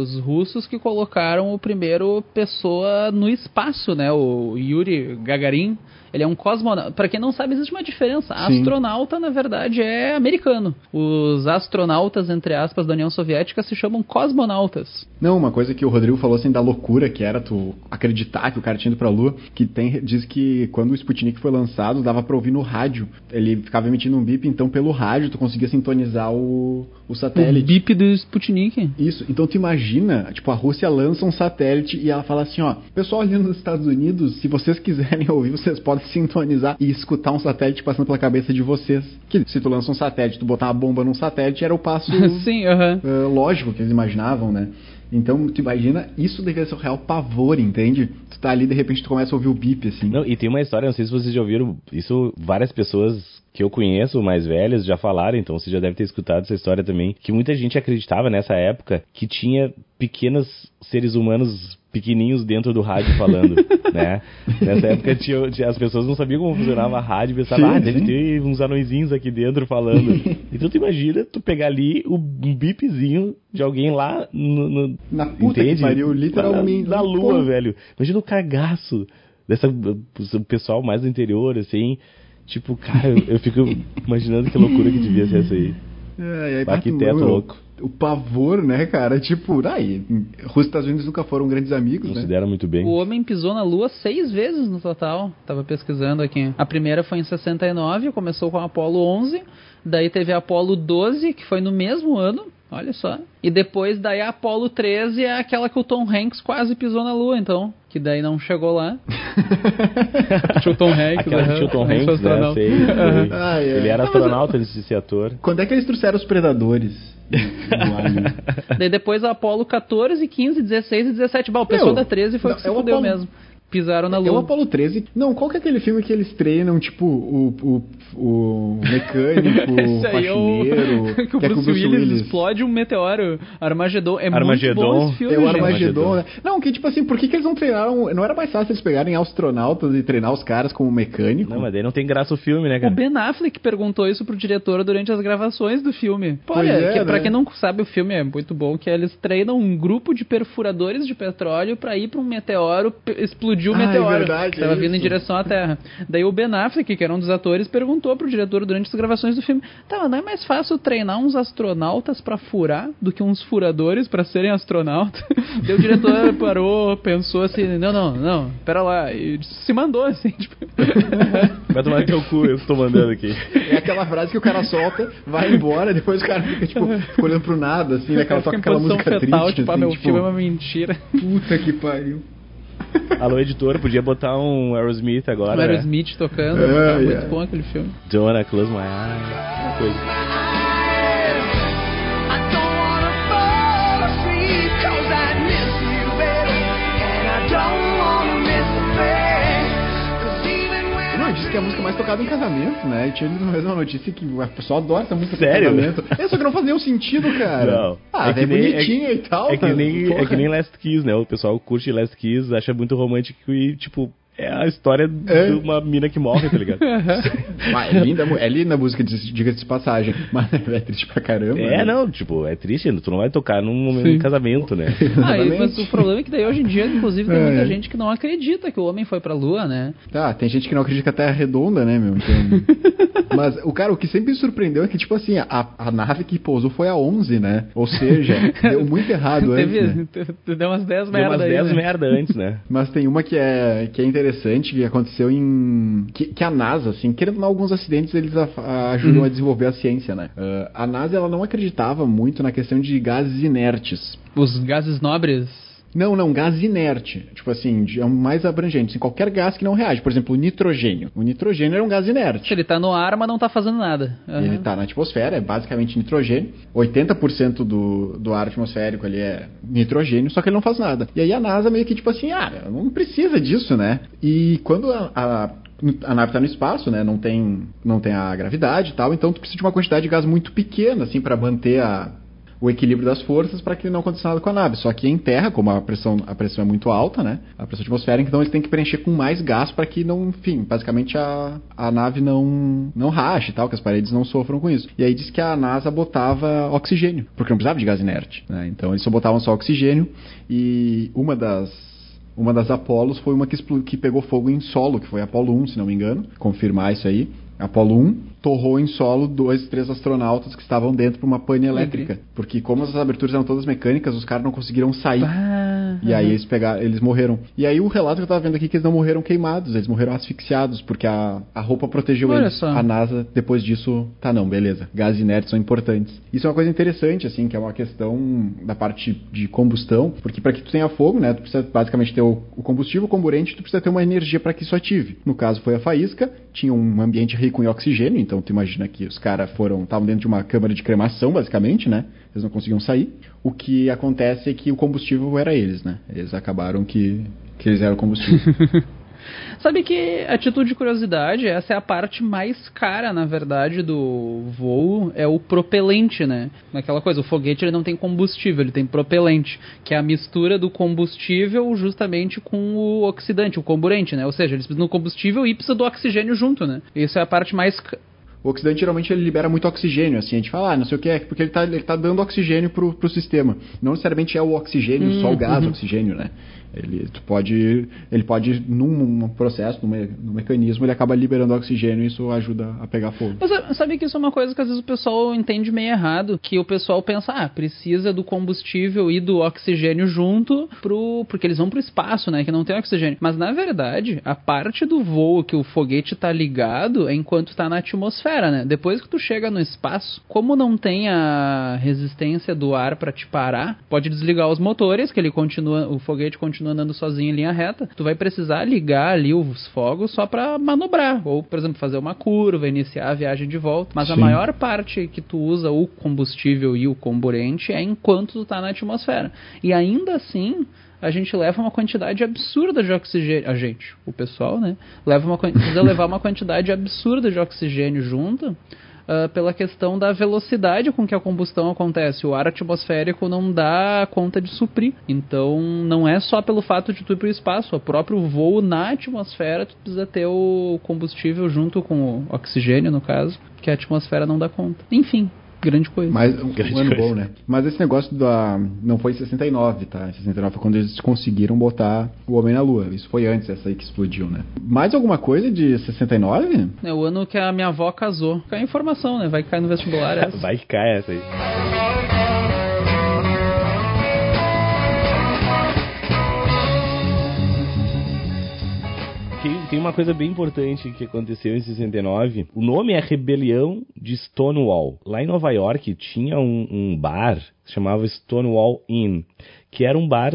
os russos que colocaram o primeiro pessoa no espaço, né? O Yuri Gagarin. Ele é um cosmonauta. Pra quem não sabe, existe uma diferença. Sim. Astronauta, na verdade, é americano. Os astronautas, entre aspas, da União Soviética se chamam cosmonautas. Não, uma coisa que o Rodrigo falou assim da loucura que era tu acreditar que o cara tinha ido pra Lua, que tem diz que quando o Sputnik foi lançado, dava pra ouvir no rádio. Ele ficava emitindo um bip, então pelo rádio tu conseguia sintonizar o, o O satélite. bip do Sputnik. Isso, então tu imagina, tipo, a Rússia lança um satélite e ela fala assim, ó, pessoal ali nos Estados Unidos, se vocês quiserem ouvir, vocês podem sintonizar e escutar um satélite passando pela cabeça de vocês. Que se tu lança um satélite, tu botar uma bomba num satélite, era o passo Sim, eh, lógico que eles imaginavam, né? Então, tu imagina, isso deveria ser o real pavor, entende? Tu tá ali, de repente, tu começa a ouvir o bip, assim. Não, e tem uma história, não sei se vocês já ouviram, isso várias pessoas que eu conheço, mais velhas, já falaram, então você já deve ter escutado essa história também, que muita gente acreditava nessa época que tinha pequenos seres humanos pequenininhos dentro do rádio falando, né? Nessa época tinha, tinha- as pessoas não sabiam como funcionava a rádio, pensavam, Sim, ah, deve sim. ter uns anõezinhos aqui dentro falando. então tu imagina, tu pegar ali o um bipzinho de alguém lá no... no- Na puta entende? que pariu, literalmente. Na, na lua, Pô. velho. Imagina o cagaço dessa o pessoal mais do interior, assim. Tipo, cara, eu, eu fico imaginando que loucura que devia ser essa aí. É, aí, Arquiteto louco. O pavor, né, cara? Tipo, aí, Rússia e Estados Unidos nunca foram grandes amigos, né? Considera muito bem. O homem pisou na Lua seis vezes no total. Tava pesquisando aqui. A primeira foi em 69, começou com a Apollo 11. Daí teve a Apollo 12, que foi no mesmo ano. Olha só. E depois, daí a Apollo 13 é aquela que o Tom Hanks quase pisou na Lua, então. Que daí não chegou lá. Tinha o Tom Hanks. Aquela que aham, tinha o Tom Hanks, né? Sei, sei. Ai, ai. Ele era Ah, astronauta antes de ser ator. Quando é que eles trouxeram os predadores? Daí depois a Apollo 14, 15, 16 e 17. Bah, o pessoal da 13 foi o não, que se é o fudeu Apollo- mesmo. Pisaram na É o Lua. Apollo 13. Não, qual que é aquele filme que eles treinam, tipo, o, o, o mecânico, o Esse aí é o- faxineiro, que o é com Bruce, Willis, explode um meteoro. Armagedon. É Armagedon. muito bom esse filme, É o. Armagedon, né? Não, que tipo assim, por que, que eles não treinaram? Não era mais fácil eles pegarem astronautas e treinar os caras como mecânico? Não, mas daí não tem graça o filme, né, O cara? Ben Affleck perguntou isso pro diretor durante as gravações do filme. Pô, Pois olha, é, que, pra né? quem não sabe, o filme é muito bom, que eles treinam um grupo de perfuradores de petróleo pra ir pra um meteoro, p- explodir o Ah, é meteoro. verdade, que tava é vindo em direção à Terra. Daí o Ben Affleck, que era um dos atores, perguntou pro diretor durante as gravações do filme: Tá, mas não é mais fácil treinar uns astronautas pra furar do que uns furadores pra serem astronautas? Daí o diretor parou, pensou assim: Não, não, não, pera lá. E se mandou assim, tipo. Vai tomar no teu cu, eu tô mandando aqui. É aquela frase que o cara solta, vai embora, depois o cara fica, tipo, fica olhando pro nada, assim, né? Aquela, toca aquela música fetal, triste, tipo, ah, assim, meu tipo, filme é uma mentira. puta que pariu. Alô, editor, podia botar um Aerosmith agora, O né? Aerosmith tocando. É, tá muito é. bom aquele filme. Don't wanna close my eyes. Uma coisa. Que é a música mais tocada em casamento, né? E tinha uma vez uma notícia que o pessoal adora essa música Sério? casamento. É, só que não faz nenhum sentido, cara. Não. Ah, é, que nem- bonitinha e tal. É que, mas, nem, é que nem Last Kiss, né? O pessoal curte Last Kiss, acha muito romântico e, tipo, é a história É. de uma mina que morre, tá ligado? Ah, é, linda, é linda a música, diz- diga-se de passagem. Mas é triste pra caramba. é, né? não, tipo, é triste, tu não vai tocar num momento de casamento, né? Ah, e- mas o problema é que daí hoje em dia, inclusive, tem É. muita gente que não acredita que o homem foi pra lua, né? Tá, tem gente que não acredita que a Terra é redonda, né, meu? Então... Mas, o cara, o que sempre me surpreendeu é que, tipo assim, a, a nave que pousou foi a 11, né? Ou seja, deu muito errado antes, Teve, né? deu umas 10 Deu umas merda aí, 10 né? merda antes, né? Mas tem uma que é, que é interessante, que aconteceu em... Que, que a NASA, assim, querendo não, alguns acidentes, eles a- a- ajudam a desenvolver a ciência, né? Ah, a NASA, ela não acreditava muito na questão de gases inertes. Os gases nobres. Não, não, gás inerte. Tipo assim, é mais abrangente. Assim, qualquer gás que não reage. Por exemplo, o nitrogênio. O nitrogênio é um gás inerte. Ele tá no ar, mas não tá fazendo nada. Aham. Ele está na atmosfera, é basicamente nitrogênio. 80% do, do ar atmosférico ali é nitrogênio, só que ele não faz nada. E aí a NASA meio que tipo assim, ah, não precisa disso, né? E quando a, a, a nave está no espaço, né, não tem, não tem a gravidade e tal, então tu precisa de uma quantidade de gás muito pequena, assim, para manter a, o equilíbrio das forças para que não aconteça nada com a nave. Só que em terra, como a pressão, a pressão é muito alta, né? A pressão atmosférica, então eles têm que preencher com mais gás para que não, enfim, basicamente a, a nave não não rache e tal, que as paredes não sofram com isso. E aí diz que a NASA botava oxigênio, porque não precisava de gás inerte, né? Então eles só botavam só oxigênio e uma das uma das Apolos foi uma que, que pegou fogo em solo, que foi a Apolo 1, se não me engano. Confirmar isso aí. Apolo 1 torrou em solo dois, três astronautas que estavam dentro por uma pane elétrica. Porque como as aberturas eram todas mecânicas, os caras não conseguiram sair. Ah, E aí eles pegaram, eles morreram. E aí o relato que eu tava vendo aqui é que eles não morreram queimados, eles morreram asfixiados, porque a, a roupa protegeu Olha eles. só. A NASA, depois disso, tá não, beleza. Gases inertes são importantes. Isso é uma coisa interessante, assim, que é uma questão da parte de combustão, porque para que tu tenha fogo, né, tu precisa basicamente ter o, o combustível, o comburente, tu precisa ter uma energia para que isso ative. No caso foi a faísca, tinha um ambiente rico em oxigênio, então tu imagina que os caras foram, estavam dentro de uma câmara de cremação, basicamente, né? Eles não conseguiam sair. O que acontece é que o combustível era eles, né? Eles acabaram que, que eles eram o combustível. Sabe que, a de curiosidade, essa é a parte mais cara, na verdade, do voo, é o propelente, né? Naquela coisa, o foguete ele não tem combustível, ele tem propelente, que é a mistura do combustível justamente com o oxidante, o comburente, né? Ou seja, eles precisam do combustível e precisa do oxigênio junto, né? Isso é a parte mais... O oxidante geralmente ele libera muito oxigênio, assim, a gente fala, ah, não sei o que é, porque ele tá, ele tá dando oxigênio pro, pro sistema. Não necessariamente é o oxigênio, só o gás oxigênio, né? Ele, pode, ele pode, num, processo, num, num mecanismo, ele acaba liberando oxigênio e isso ajuda a pegar fogo. Mas sa- sabe que isso é uma coisa que às vezes o pessoal entende meio errado, que o pessoal pensa, ah, precisa do combustível e do oxigênio junto pro, porque eles vão pro espaço, né, que não tem oxigênio. Mas na verdade, a parte do voo que o foguete tá ligado é enquanto tá na atmosfera, né? Depois que tu chega no espaço, como não tem a resistência do ar pra te parar, pode desligar os motores, que ele continua, o foguete continua andando sozinho em linha reta. Tu vai precisar ligar ali os fogos só pra manobrar, ou por exemplo, fazer uma curva, iniciar a viagem de volta. Mas a Sim. maior parte que tu usa o combustível e o comburente é enquanto tu tá na atmosfera. E ainda assim, a gente leva uma quantidade absurda de oxigênio. A gente, o pessoal, né? Leva uma, precisa levar uma quantidade absurda de oxigênio junto. ah, pela questão da velocidade com que a combustão acontece. O ar atmosférico não dá conta de suprir. Então, não é só pelo fato de tu ir para o espaço. O próprio voo na atmosfera, tu precisa ter o combustível junto com o oxigênio, no caso, que a atmosfera não dá conta. Enfim, grande coisa. Mas um, Grande um ano coisa. bom, né? Mas esse negócio da. Não foi em 69, tá? Em 69 foi quando eles conseguiram botar o Homem na Lua. Isso foi antes essa aí que explodiu, né? Mais alguma coisa de 69? É o ano que a minha avó casou. Cai a informação, né? Vai cair no vestibular essa. Vai que cai essa aí. Tem, uma coisa bem importante que aconteceu em 69. O nome é Rebelião de Stonewall. Lá em Nova York tinha um, um bar que chamava Stonewall Inn, que era um bar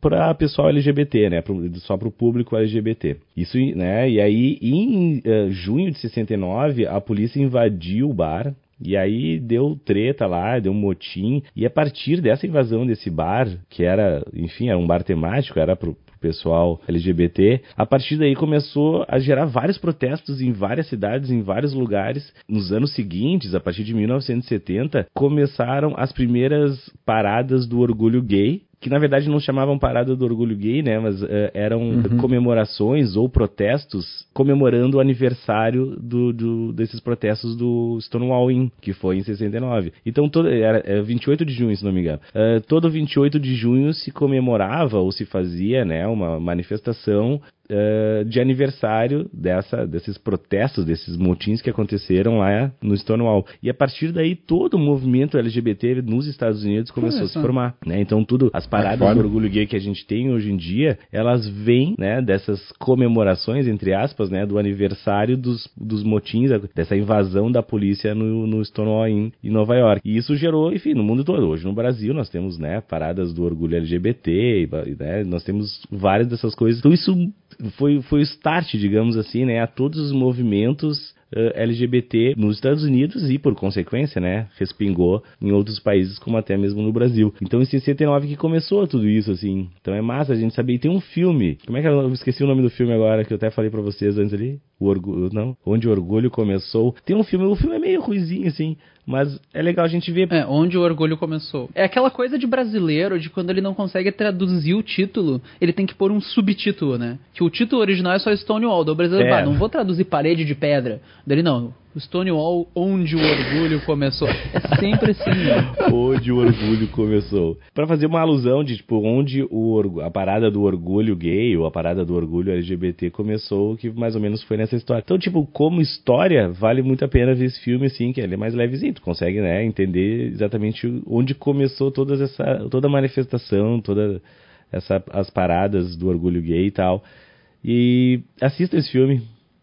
para pessoal LGBT, né, só para o público LGBT. Isso, né, e aí em eh, junho de 69 a polícia invadiu o bar e aí deu treta lá, deu um motim. E a partir dessa invasão desse bar, que era, enfim, era um bar temático, era pro pessoal LGBT, a partir daí começou a gerar vários protestos em várias cidades, em vários lugares. Nos anos seguintes, a partir de 1970, começaram as primeiras paradas do orgulho gay, que na verdade não chamavam parada do orgulho gay, né? Mas eh, eram comemorações ou protestos comemorando o aniversário do, do- desses protestos do Stonewall Inn, que foi em 69. Então, todo, era, é 28 de junho, se não me engano. Eh, todo 28 de junho se comemorava ou se fazia, né? Uma manifestação eh, de aniversário dessa, desses protestos, desses motins que aconteceram lá no Stonewall. E a partir daí, todo o movimento LGBT nos Estados Unidos começou a se formar. Né? Então, tudo, as paradas do orgulho gay que a gente tem hoje em dia, elas vêm né, dessas comemorações, entre aspas, né, do aniversário dos, dos motins, dessa invasão da polícia no, no Stonewall em, em Nova York. E isso gerou, enfim, no mundo todo. Hoje no Brasil nós temos né, paradas do orgulho LGBT, né, nós temos várias dessas coisas. Então isso foi, foi o start, digamos assim, né, a todos os movimentos eh, LGBT nos Estados Unidos e, por consequência, né, respingou em outros países, como até mesmo no Brasil. Então, em 69 que começou tudo isso, assim. Então é massa a gente saber. E tem um filme. Como é que? Eu esqueci o nome do filme agora, que eu até falei pra vocês antes ali. O Orgulho, não? Onde o Orgulho Começou. Tem um filme, o filme é meio ruizinho, assim, mas é legal a gente ver. É, onde o orgulho começou. É aquela coisa de brasileiro, de quando ele não consegue traduzir o título, ele tem que pôr um subtítulo, né? Que o título original é só Stonewall. O brasileiro, É. "Bah, não vou traduzir parede de pedra. Dele, não. Stonewall, onde o orgulho começou. É sempre assim, né? onde o orgulho começou. Pra fazer uma alusão de, tipo, onde o a parada do orgulho gay ou a parada do orgulho LGBT começou, que mais ou menos foi nessa história. Então, tipo, como história, vale muito a pena ver esse filme, assim, que ele é mais levezinho. Tu consegue, né, entender exatamente onde começou todas essa, toda a manifestação, toda essa, as paradas do orgulho gay e tal. E assista esse filme,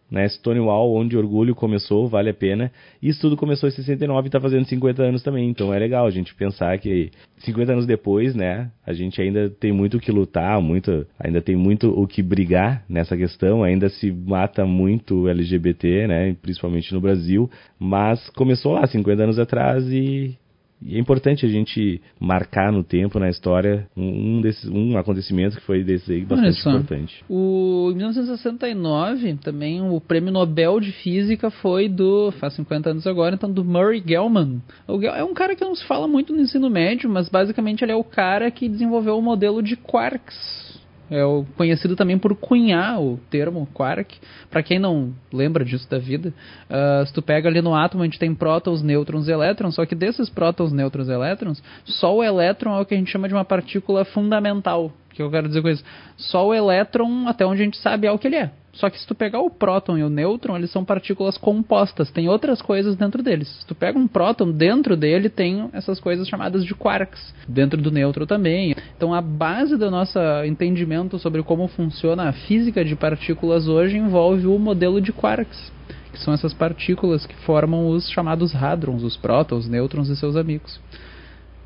né? Stonewall, onde orgulho começou, vale a pena. Isso tudo começou em 69 e tá fazendo 50 anos também, então é legal a gente pensar que 50 anos depois, né, a gente ainda tem muito o que lutar, muito, ainda tem muito o que brigar nessa questão, ainda se mata muito LGBT, né, principalmente no Brasil, mas começou lá 50 anos atrás e e é importante a gente marcar no tempo, na história, um, desses, um acontecimento que foi desse aí bastante importante. O, em 1969, também o prêmio Nobel de Física foi do, faz 50 anos agora, então do Murray Gell-Mann. O Gell é um cara que não se fala muito no ensino médio, mas basicamente ele é o cara que desenvolveu o modelo de quarks. É o conhecido também por cunhar o termo quark. Pra quem não lembra disso da vida, ah, se tu pega ali no átomo, a gente tem prótons, nêutrons e elétrons, só que desses prótons, nêutrons e elétrons, só o elétron é o que a gente chama de uma partícula fundamental. Que eu quero dizer com isso? Só o elétron, até onde a gente sabe, é o que ele é. Só que se tu pegar o próton e o nêutron, eles são partículas compostas, tem outras coisas dentro deles. Se tu pega um próton, dentro dele tem essas coisas chamadas de quarks, dentro do nêutron também. Então a base do nosso entendimento sobre como funciona a física de partículas hoje envolve o modelo de quarks, que são essas partículas que formam os chamados hadrons, os prótons, nêutrons e seus amigos.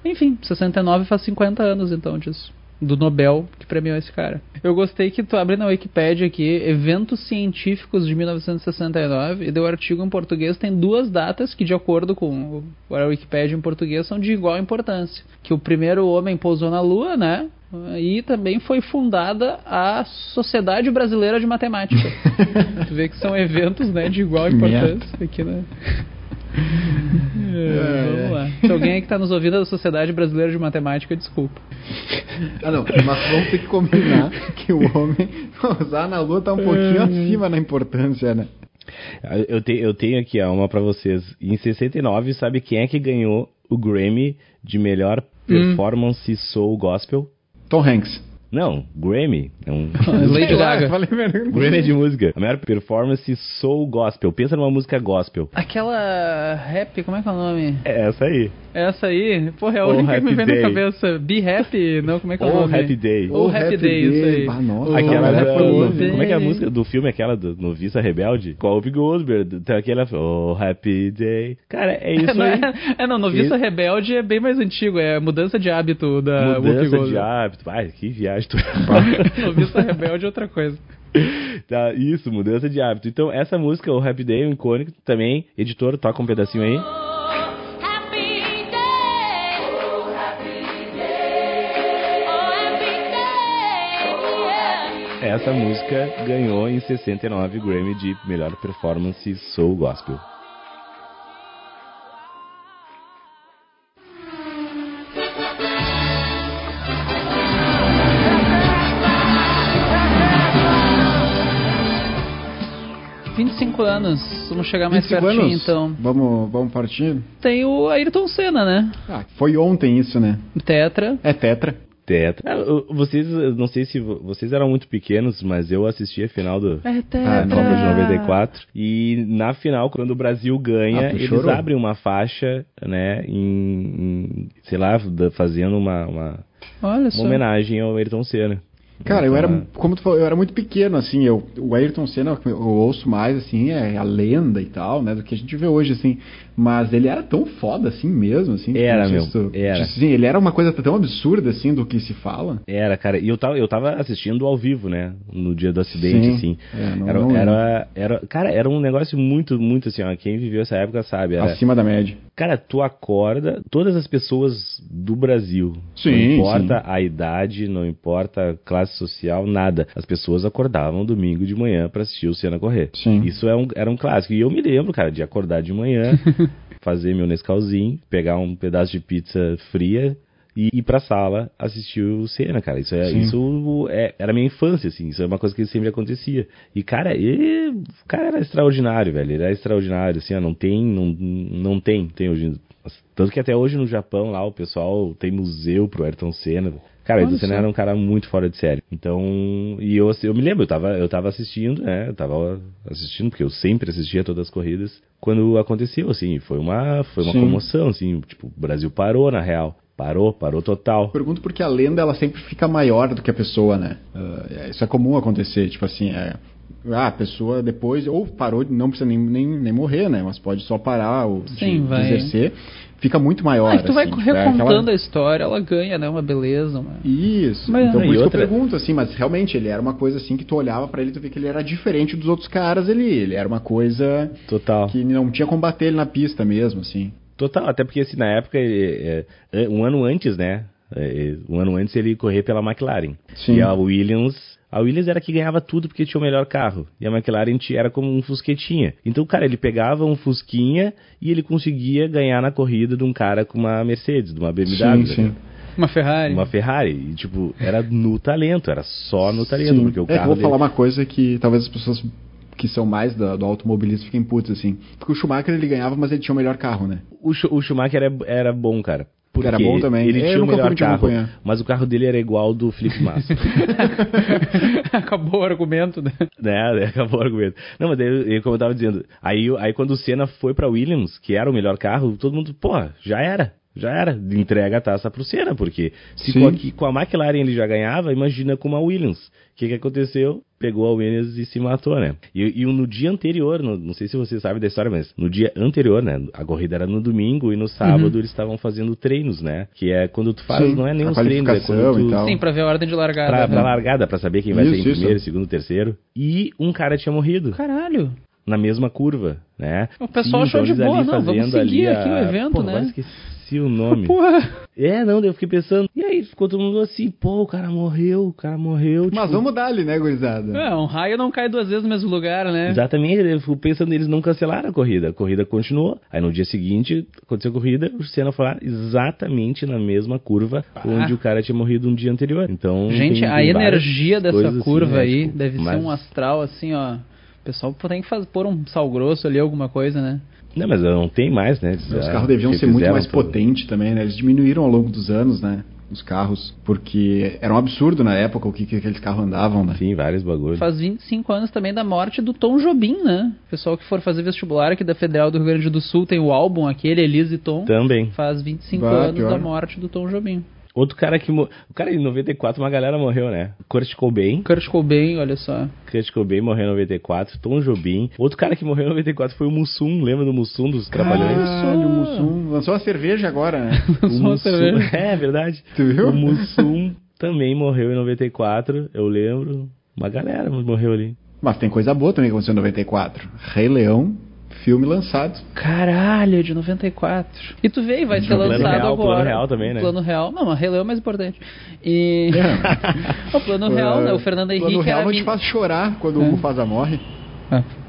Enfim, 69 faz 50 anos então disso. Do Nobel que premiou esse cara. Eu gostei que tu abre na Wikipedia aqui eventos científicos de 1969 e deu artigo em português. Tem duas datas que, de acordo com o- a Wikipedia em português, são de igual importância. Que o primeiro homem pousou na Lua, né? E também foi fundada a Sociedade Brasileira de Matemática. tu vê que são eventos né, de igual importância aqui, né? É, vamos lá. Se alguém aí que está nos ouvindo é da Sociedade Brasileira de Matemática, desculpa. Ah, não, mas vamos ter que combinar que o homem usar na lua tá um pouquinho acima na importância, né? Eu, te- eu tenho aqui ó, uma pra vocês. Em 69, sabe quem é que ganhou o Grammy de melhor performance soul gospel? Tom Hanks. Não, Grammy. É um Lady Gaga. Grammy é de música. A melhor performance soul gospel. Pensa numa música gospel. Aquela rap, como é que é o nome? É essa aí. Essa aí, porra, é a Oh, única que me vem Day. na cabeça. Be Happy, não, como é que é o Oh, nome? Happy Day. Oh, Happy, Day, isso aí. Ah, nossa, Oh, Aquela da- Day. como é que é a música do filme, aquela do Noviça Rebelde? Com a Whoopi Goldberg. Tem aquela, oh, happy day. Cara, é isso não, aí. é, é, não, Noviça Isso. Rebelde é bem mais antigo, é mudança de hábito da Whoopi Mudança de Goldberg. hábito. Ai, que viagem. Tu... Noviça Rebelde é outra coisa. tá, isso, mudança de hábito. Então, essa música, o Happy Day, o icônico, também, editor, toca um pedacinho aí. Oh. Essa música ganhou em 69 Grammy de melhor performance soul gospel. 25 anos, vamos chegar mais 25 pertinho anos? então. Vamos, vamos partir? Tem o Ayrton Senna, né? Ah, foi ontem isso, né? Tetra. É tetra. Tetra. Ah, eu- Vocês, não sei se vo- vocês eram muito pequenos, mas eu assisti a final do É Ah, não, Copa de tetra. 94. E na final, quando o Brasil ganha, Ah, eles chorou? abrem uma faixa, né, em, em, sei lá, fazendo uma, uma, Olha uma só. homenagem ao Ayrton Senna. Cara, eu era, como tu falou, eu era muito pequeno, assim, eu, o Ayrton Senna, eu ouço mais, assim, é a lenda e tal, né, do que a gente vê hoje, assim, mas ele era tão foda, assim, mesmo, assim. Era, meu, tu- era. Sim, ele era uma coisa tão absurda, assim, do que se fala. Era, cara, e eu tava, eu tava assistindo ao vivo, né? No dia do acidente, Sim. assim. É, não- era, não era, era, cara, era um negócio muito, muito assim, ó. Quem viveu essa época sabe. Era, Acima da média. cara, tu acorda, todas as pessoas do Brasil, Sim, não importa sim. a idade, não importa a classe social, nada. As pessoas acordavam domingo de manhã pra assistir o Senna correr. Sim. Isso é um, era um clássico. E eu me lembro, cara, de acordar de manhã, fazer meu Nescauzinho, pegar um pedaço de pizza fria e ir pra sala assistir o Senna, cara. Isso, é, Sim. isso é, era minha infância, assim. Isso é uma coisa que sempre acontecia. E, cara, ele, o cara era extraordinário, velho. Ele era extraordinário, assim, ó, não tem, não, não tem, tem hoje. Tanto que até hoje no Japão, lá, o pessoal tem museu pro Ayrton Senna. Cara, o Senna só. era um cara muito fora de série. Então, e eu, eu me lembro, eu tava, eu tava assistindo, né? Eu tava assistindo, porque eu sempre assistia todas as corridas. Quando aconteceu, assim, foi uma, foi uma Sim. comoção, assim, tipo, o Brasil parou, na real. Parou, parou total. Pergunto porque a lenda, ela sempre fica maior do que a pessoa, né? É- isso é comum acontecer, tipo assim, é... Ah, a pessoa depois, ou parou, não precisa nem, nem, nem morrer, né? Mas pode só parar ou de, Sim, de vai. exercer. Fica muito maior, Ah, e tu vai assim, recontando é aquela- a história, ela ganha, né? Uma beleza. Uma... Isso. Mas- então E por isso outra- que eu pergunto, assim, mas realmente ele era uma coisa assim que tu olhava pra ele e tu via que ele era diferente dos outros caras ali. Ele era uma coisa Total. que não tinha como bater ele na pista mesmo, assim. Total, até porque assim, na época, é, é, um ano antes, né? é, um ano antes ele correr pela McLaren. Sim. E a Williams. A Williams era que ganhava tudo porque tinha o melhor carro. E a McLaren era como um Fusquetinha. Então, cara, ele pegava um Fusquinha e ele conseguia ganhar na corrida de um cara com uma Mercedes, de uma BMW. sim, né? sim. Uma Ferrari. Uma Ferrari. E, tipo, era no talento, era só no talento. Sim. Porque o é que eu carro vou dele- falar uma coisa que talvez as pessoas que são mais da- do automobilismo fiquem putas, assim. Porque o Schumacher ele ganhava, mas ele tinha o melhor carro, né? O, o Schumacher era, era bom, cara. Porque Era bom também. Ele eu tinha o melhor carro, mas o carro dele era igual ao do Felipe Massa. Acabou o argumento, né? né? daí Acabou o argumento. Não, mas daí, como eu tava dizendo, aí, aí quando o Senna foi pra Williams, que era o melhor carro, todo mundo, pô, já era. Já era, entrega a taça pro Senna, porque se Sim. com, aqui, com a McLaren ele já ganhava, imagina com a Williams. O que, que aconteceu? Pegou a Williams e se matou, né? E, e no dia anterior, no- não sei se você sabe da história, mas no dia anterior, né? A corrida era no domingo e no sábado eles estavam fazendo treinos, né? Que é quando tu faz, Sim, não é nem a os treinos, é quando tu. Sim, pra ver a ordem de largada. pra, né? pra largada, pra saber quem vai ser em isso. primeiro, segundo, terceiro. E um cara tinha morrido Caralho. na mesma curva, né? O pessoal achou então de boa, não, vamos seguir aqui o a- evento, Pô, né? Esqueci o nome. Porra. É, não, eu fiquei pensando. E aí ficou todo mundo assim, pô, o cara morreu, o cara morreu. Mas tipo, vamos dar ali, né, gurizada? É, um raio não cai duas vezes no mesmo lugar, né? Exatamente, eu fico pensando, eles não cancelaram a corrida. A corrida continuou. Aí no dia seguinte, aconteceu a corrida, o Senna foi lá exatamente na mesma curva onde o cara tinha morrido um dia anterior. Então. Gente, tem- a tem energia dessa assim, curva né, aí tipo, deve mas- ser um astral assim, ó. O pessoal tem que fazer, pôr um sal grosso ali, alguma coisa, né? Não, mas não tem mais, né? Eles Os carros deviam ser muito mais tudo. potentes também, né? Eles diminuíram ao longo dos anos, né? Os carros, porque era um absurdo na época o que, que aqueles carros andavam, né? Sim, vários bagulhos. Faz 25 anos também da morte do Tom Jobim, né? O pessoal que for fazer vestibular aqui da Federal do Rio Grande do Sul tem o álbum aquele, Elise e Tom. Também. Faz 25 Bah, anos pior. da morte do Tom Jobim. Outro cara que. O cara em 94, uma galera morreu, né? Kurt Cobain. Kurt Cobain, olha só. Kurt Cobain morreu em 94. Tom Jobim. Outro cara que morreu em 94 foi o Mussum. Lembra do Mussum dos Trapalhões? Caralho, o Mussum lançou uma cerveja agora, né? O Só uma cerveja. É verdade. Tu viu? O Mussum também morreu em 94. Eu lembro. Uma galera morreu ali. Mas tem coisa boa também que aconteceu em 94. Rei Leão, filme lançado. Caralho, de 94. E tu vê, e vai ser Plano lançado real, agora. plano real também, né? Plano real. Não, mas Rei Leão é mais importante. E. o plano real, né? O Fernando Plano Henrique real era não te faz chorar quando É. o Mufasa morre.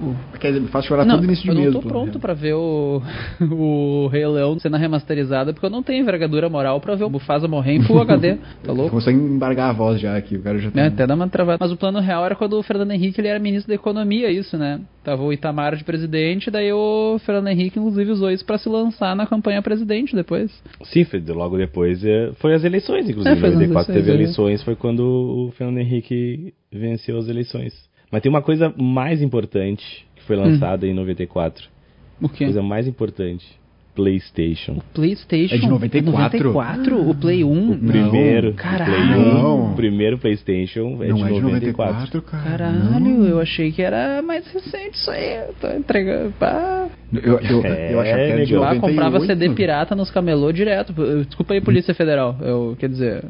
O- Quer dizer, me faz chorar não, todo início de eu mês. não tô pronto pra ver o, o Rei Leão sendo remasterizada, porque eu não tenho envergadura moral pra ver o Mufasa morrer em Full HD. Tá louco? Consegue embargar a voz já aqui, o cara já tá... É, até dá uma travada. Mas o plano real era quando o Fernando Henrique ele era ministro da Economia, isso, né? Tava o Itamar de presidente, daí o Fernando Henrique, inclusive, usou isso pra se lançar na campanha presidente depois. Sim, foi logo depois. é, Foi as eleições, inclusive. É, foi Em as 94 teve eleições, é. eleições, foi quando o Fernando Henrique venceu as eleições. Mas tem uma coisa mais importante que Hum. foi lançada em 94. O quê? Coisa mais importante. PlayStation. PlayStation. É de 94? 94? O Play 1? O primeiro. o Caralho. Play 1, Não. o primeiro PlayStation é não de é de 94. 94, cara. Caralho, eu achei que era mais recente isso aí. Tô entregando. Pá. Eu, eu, É, eu achava que era de legal. Lá 98. comprava CD pirata nos camelô direto. Desculpa aí, Polícia Federal. Eu, quer dizer,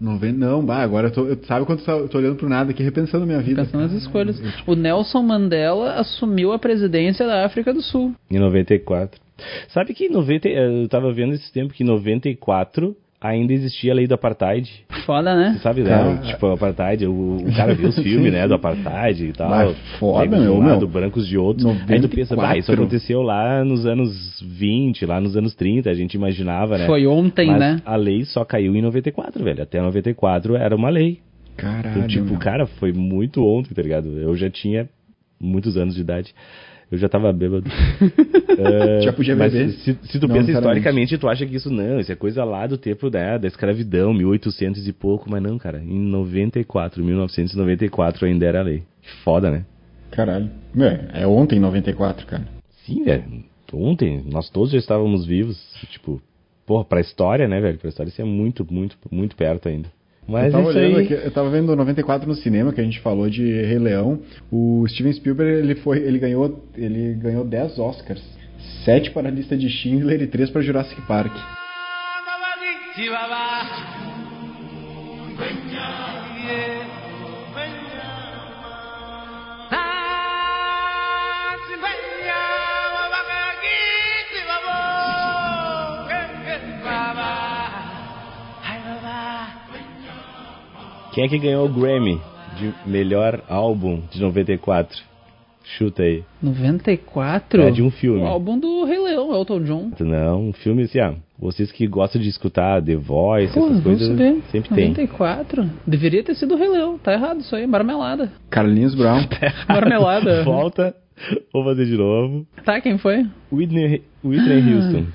Noven- Não, bah, agora eu tô. Eu, sabe quando eu tô olhando pro nada aqui, repensando a minha vida. pensando nas cara. escolhas. O Nelson Mandela assumiu a presidência da África do Sul. Em 94. Sabe que em 90, eh, eu tava vendo esse tempo que em 94 ainda existia a lei do apartheid. Foda, né? Você sabe, Cara. né? Tipo, o apartheid, o, o cara viu os filmes, né, do apartheid e tal. Mas foda, meu, um meu. lado, brancos de outros. Aí tu pensa, bah, isso 94. aconteceu lá nos anos 20, lá nos anos 30, a gente imaginava, né? Foi ontem, Mas né? a lei só caiu em 94, velho. Até 94 era uma lei. Caralho. Então, tipo, meu. cara, foi muito ontem, tá ligado? Eu já tinha muitos anos de idade. Eu já tava bêbado. É, Já podia mas beber? Se, se tu Não pensa historicamente, tu acha que isso não, isso é coisa lá do tempo né, da escravidão, 1800 e pouco, mas não, cara. Em 94, 1994 ainda era lei. Que foda, né? Caralho. Meu, é ontem, 94, cara. Sim, velho. Ontem, nós todos já estávamos vivos. Tipo, porra, pra história, né, velho? Pra história isso é muito, muito, muito perto ainda. Mas eu tava olhando aí... aqui, eu tava vendo 94 no cinema, que a gente falou de Rei Leão. O Steven Spielberg, ele foi, ele ganhou, ele ganhou 10 Oscars. 7 para a lista de Schindler e 3 para Jurassic Park. Quem é que ganhou o Grammy de melhor álbum de 94? Chuta aí. 94? É de um filme. O álbum do Rei Leão, Elton John. Não, um filme assim, ah, vocês que gostam de escutar The Voice, Pô, essas coisas, saber. sempre tem. 94? Deveria ter sido o Rei Leão. Tá errado isso aí. Marmelada. Carlinhos Brown. Marmelada. Volta, vou fazer de novo. Tá, quem foi? Whitney, Whitney Ah. Houston.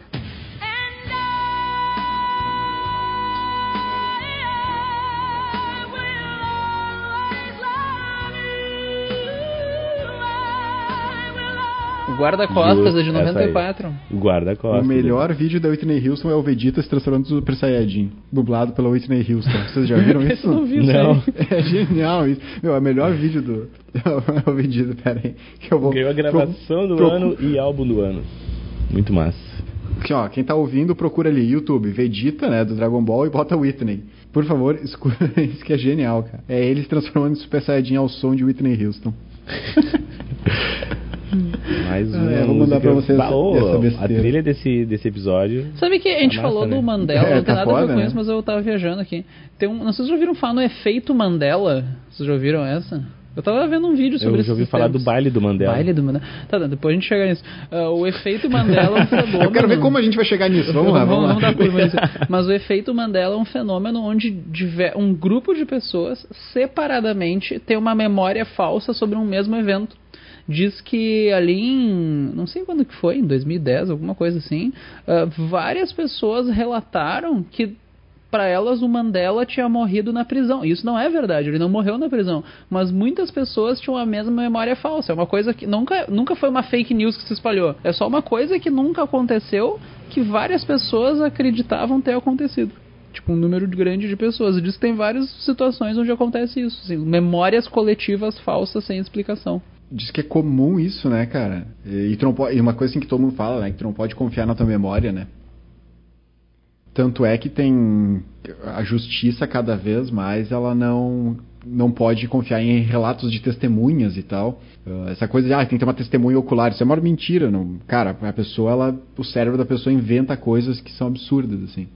Guarda-Costas é de Justo, essa aí. 94. O guarda-costas. O melhor vídeo da Whitney Houston é o Vegeta se transformando no Super Saiyajin, dublado pela Whitney Houston. Vocês já viram isso? eu não vi isso Não. É genial isso. Meu, é o melhor vídeo do. É o Vegeta, pera aí. Que eu vou... Ganhou a gravação do Pro- ano e álbum do ano. Muito massa. Aqui, ó, quem tá ouvindo, procura ali, YouTube, Vegeta, né, do Dragon Ball, e bota Whitney. Por favor, escuta isso que é genial, cara. É ele se transformando em Super Saiyajin ao som de Whitney Houston. Mais É, uma vou mandar pra vocês Bah, ô, essa a trilha desse, desse episódio. Sabe que a gente massa, falou né? do Mandela, É, não tem tá nada a ver com né? isso, mas eu tava viajando aqui. Tem um, não sei se vocês já ouviram falar no efeito Mandela. Vocês já ouviram essa? Eu tava vendo um vídeo sobre Eu isso. já ouvi falar do baile do Mandela. Baile do Mandela. Tá, tá, depois a gente chega nisso. Ah, o efeito Mandela é um fenômeno. Eu quero ver como a gente vai chegar nisso. Vamos lá, vamos lá. dar curva nisso. Mas o efeito Mandela é um fenômeno onde um grupo de pessoas separadamente tem uma memória falsa sobre um mesmo evento. Diz que ali em. não sei quando que foi, em 2010, alguma coisa assim. ah, várias pessoas relataram que para elas o Mandela tinha morrido na prisão. Isso não é verdade, ele não morreu na prisão. Mas muitas pessoas tinham a mesma memória falsa. É uma coisa que nunca, nunca foi uma fake news que se espalhou. É só uma coisa que nunca aconteceu, que várias pessoas acreditavam ter acontecido. Tipo, um número grande de pessoas. E diz que tem várias situações onde acontece isso. assim, memórias coletivas falsas sem explicação. Diz que é comum isso, né, cara? E, pode, e uma coisa assim que todo mundo fala, né? Que tu não pode confiar na tua memória, né? Tanto é que tem a justiça cada vez mais, ela não não pode confiar em relatos de testemunhas e tal. Ah, essa coisa de ah, tem que ter uma testemunha ocular, isso é uma mentira, não. Cara, a pessoa ela o cérebro da pessoa inventa coisas que são absurdas assim.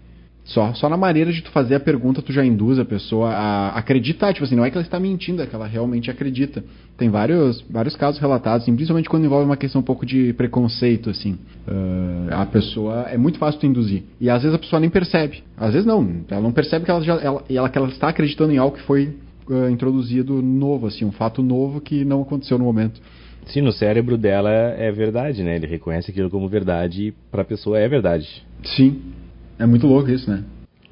Só, só na maneira de tu fazer a pergunta, tu já induz a pessoa a acreditar. Tipo assim, não é que ela está mentindo, é que ela realmente acredita. Tem vários, vários casos relatados, assim, principalmente quando envolve uma questão um pouco de preconceito, assim. Ah, a pessoa, é muito fácil tu induzir. E às vezes a pessoa nem percebe. Às vezes não, ela não percebe que ela, já, ela, ela, que ela está acreditando em algo que foi ah, introduzido novo, assim, um fato novo que não aconteceu no momento. Sim, no cérebro dela é verdade, né? Ele reconhece aquilo como verdade e pra pessoa é verdade. Sim. É muito louco isso, né?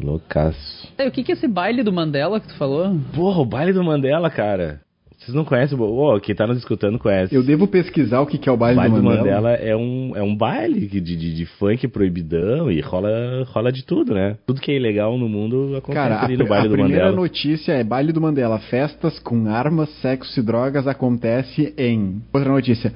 Loucaço. É, o que que é esse baile do Mandela que tu falou? Porra, o baile do Mandela, cara. Vocês não conhecem? Ô, quem tá nos escutando conhece. Eu devo pesquisar o que que é o O baile, baile do do Mandela. Mandela é um, é um baile de, de, de funk proibidão e rola, rola de tudo, né? Tudo que é ilegal no mundo acontece Cara, a, ali no baile a do primeira Mandela. notícia é baile do Mandela. Festas com armas, sexo e drogas acontece em. Outra notícia.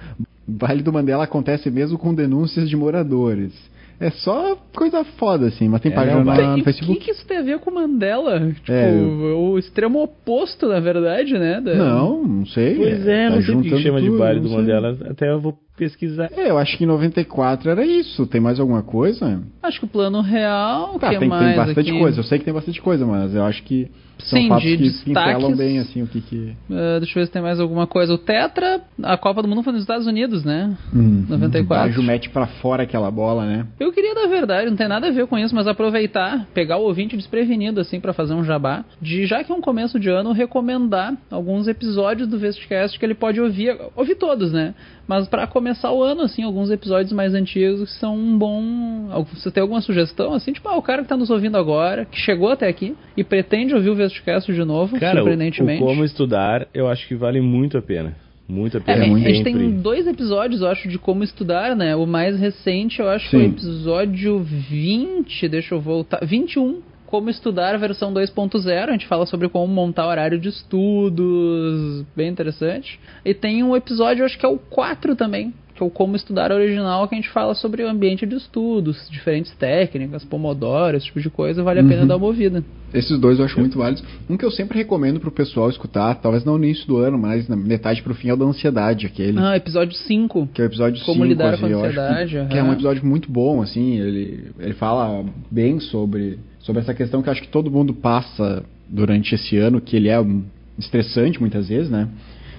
Baile do Mandela acontece mesmo com denúncias de moradores. É só coisa foda, assim, mas tem É, página não, no o Facebook. que, que isso tem a ver com o Mandela? Tipo, É, o extremo oposto, na verdade, né? da- Não, não sei. Pois é, tá não sei porque juntando chama de tudo, baile não do. Mandela. Até eu vou pesquisar. É, eu acho que em 94 era isso. Tem mais alguma coisa? Acho que o plano real, Tá, que tem, mais tem bastante aqui? coisa. Eu sei que tem bastante coisa, mas eu acho que são Sim, fatos de que destaques. pincelam bem, assim, o que que... Ah, deixa eu ver se tem mais alguma coisa. O Tetra, a Copa do Mundo foi nos Estados Unidos, né? Hum, 94. O Baggio mete pra fora aquela bola, né? Eu queria, na verdade, não tem nada a ver com isso, mas aproveitar, pegar o ouvinte desprevenido, assim, pra fazer um jabá, de já que é um começo de ano, recomendar alguns episódios do Vestcast que ele pode ouvir, ouvir todos, né? Mas pra começar o ano, assim, alguns episódios mais antigos que são um bom. Você tem alguma sugestão, assim, tipo, ah, o cara que tá nos ouvindo agora, que chegou até aqui e pretende ouvir o Vestcast de novo, Cara, o, o surpreendentemente. como estudar, eu acho que vale muito a pena. Muito a É, pena. a gente sempre. tem dois episódios, eu acho, de como estudar, né? O mais recente, eu acho que é o Sim. episódio 20, deixa eu voltar, 21. Como estudar versão 2.0, a gente fala sobre como montar horário de estudos, bem interessante. E tem um episódio, acho que é o 4 também, que é o como estudar original, que a gente fala sobre o ambiente de estudos, diferentes técnicas, pomodoro, esse tipo de coisa, vale a pena Uhum. dar uma ouvida. Esses dois eu acho muito válidos. Um que eu sempre recomendo pro pessoal escutar, talvez não no início do ano, mas na metade pro fim, é o da ansiedade, aquele. Ah, episódio 5. Que é o episódio Como 5, lidar assim, com a acho que- ansiedade, Que, é um episódio muito bom, assim, ele, ele fala bem sobre, sobre essa questão que acho que todo mundo passa durante esse ano, que ele é um, estressante muitas vezes, né?